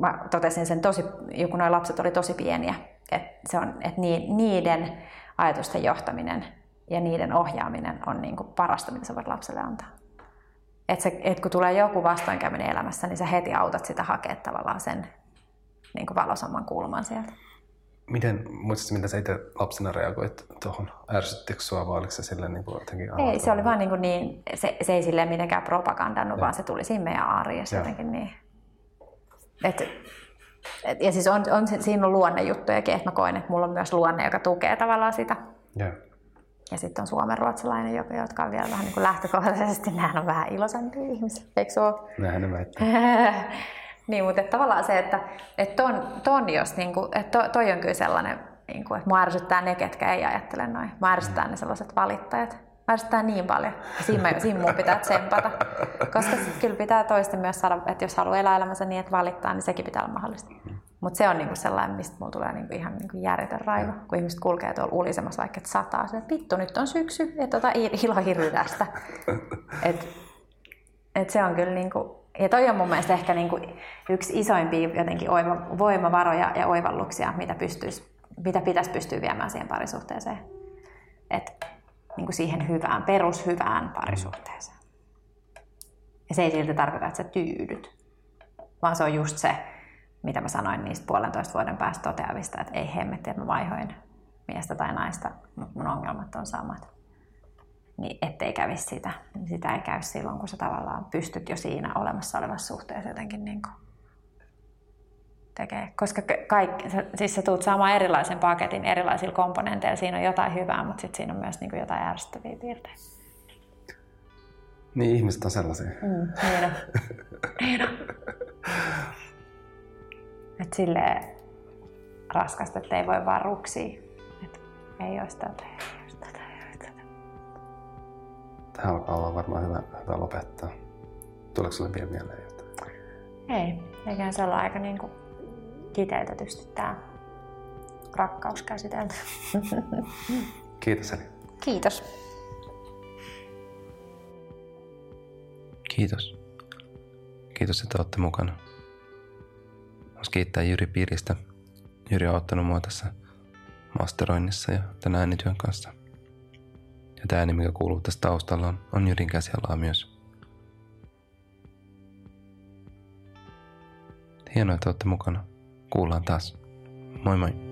mä totesin sen tosi, joku noin lapset oli tosi pieniä, että, se on, että niiden ajatusten johtaminen ja niiden ohjaaminen on niin kuin parasta, mitä sä voit lapselle antaa. Että se, et kun tulee joku vastoinkäyminen elämässä, niin sä heti autat sitä hakea tavallaan sen niin kuin valosamman kulman sieltä. Miten, muistatko, mitä sä itse lapsena reagoit tuohon? Ärsyttikö sua vai oliko se silleen niin kuin jotenkin Ei, se oli vaan niin, kuin niin se, se ei silleen mitenkään propagandannut, ja. vaan se tuli siinä meidän arjessa jotenkin niin. Et, et, ja siis on, on, siinä on luonnejuttujakin, että mä koen, että mulla on myös luonne, joka tukee tavallaan sitä. Ja, ja sitten on suomenruotsalainen, joka, jotka on vielä vähän niin kuin lähtökohtaisesti, nämä on vähän iloisempia ihmisiä, eikö se ole? Näinhän ne Niin, mutta että tavallaan se, että, että ton, ton jos, niin kuin, että to, toi on kyllä sellainen, niin kuin, että mua ärsyttää ne, ketkä ei ajattele noin. Mua ärsyttää mm. ne sellaiset valittajat. Mä ärsyttää niin paljon. Siinä, siinä mun pitää tsempata. Koska kyllä pitää toista myös saada, että jos haluaa elää elämänsä niin, että valittaa, niin sekin pitää olla mahdollista. Mutta se on niinku sellainen, mistä mulla tulee niinku ihan niinku järjetön raivo, mm. kun ihmiset kulkee tuolla ulisemassa vaikka, että sataa. Se, että vittu, nyt on syksy, että tota ilo tästä. Et, et se on kyllä niinku, ja toi on mun mielestä ehkä niin kuin yksi isoimpia jotenkin oiva, voimavaroja ja oivalluksia, mitä, pystyisi, mitä pitäisi pystyä viemään siihen parisuhteeseen. Et, niin kuin siihen hyvään, perushyvään parisuhteeseen. Ja se ei silti tarkoita, että sä tyydyt, vaan se on just se, mitä mä sanoin niistä puolentoista vuoden päästä toteavista, että ei hemmetti, että mä vaihoin miestä tai naista, mutta mun ongelmat on samat niin ettei kävisi sitä. Sitä ei käy silloin, kun sä tavallaan pystyt jo siinä olemassa olevassa suhteessa jotenkin niin kuin tekee. Koska kaikki, siis sä tuut saamaan erilaisen paketin erilaisilla komponenteilla. Siinä on jotain hyvää, mutta sitten siinä on myös niin kuin jotain ärsyttäviä piirteitä. Niin, ihmiset on sellaisia. Mm, niin on. niin on. Et silleen raskasta, että ei voi vaan ruksia. Et ei ole sitä Tähän alkaa olla varmaan hyvä, hyvä lopettaa. Tuleeko sinulle vielä mieleen jotain? Ei, eiköhän se olla aika niin kuin kiteytetysti tämä rakkaus käsitelty. Kiitos Eli. Kiitos. Kiitos. Kiitos, että olette mukana. Haluaisin kiittää Jyri Piiristä. Jyri on ottanut mua tässä masteroinnissa ja tänään äänityön kanssa. Ja tämä ääni, mikä kuuluu tässä taustalla, on, on Jyrin käsialaa myös. Hienoa, että olette mukana. Kuullaan taas. Moi moi.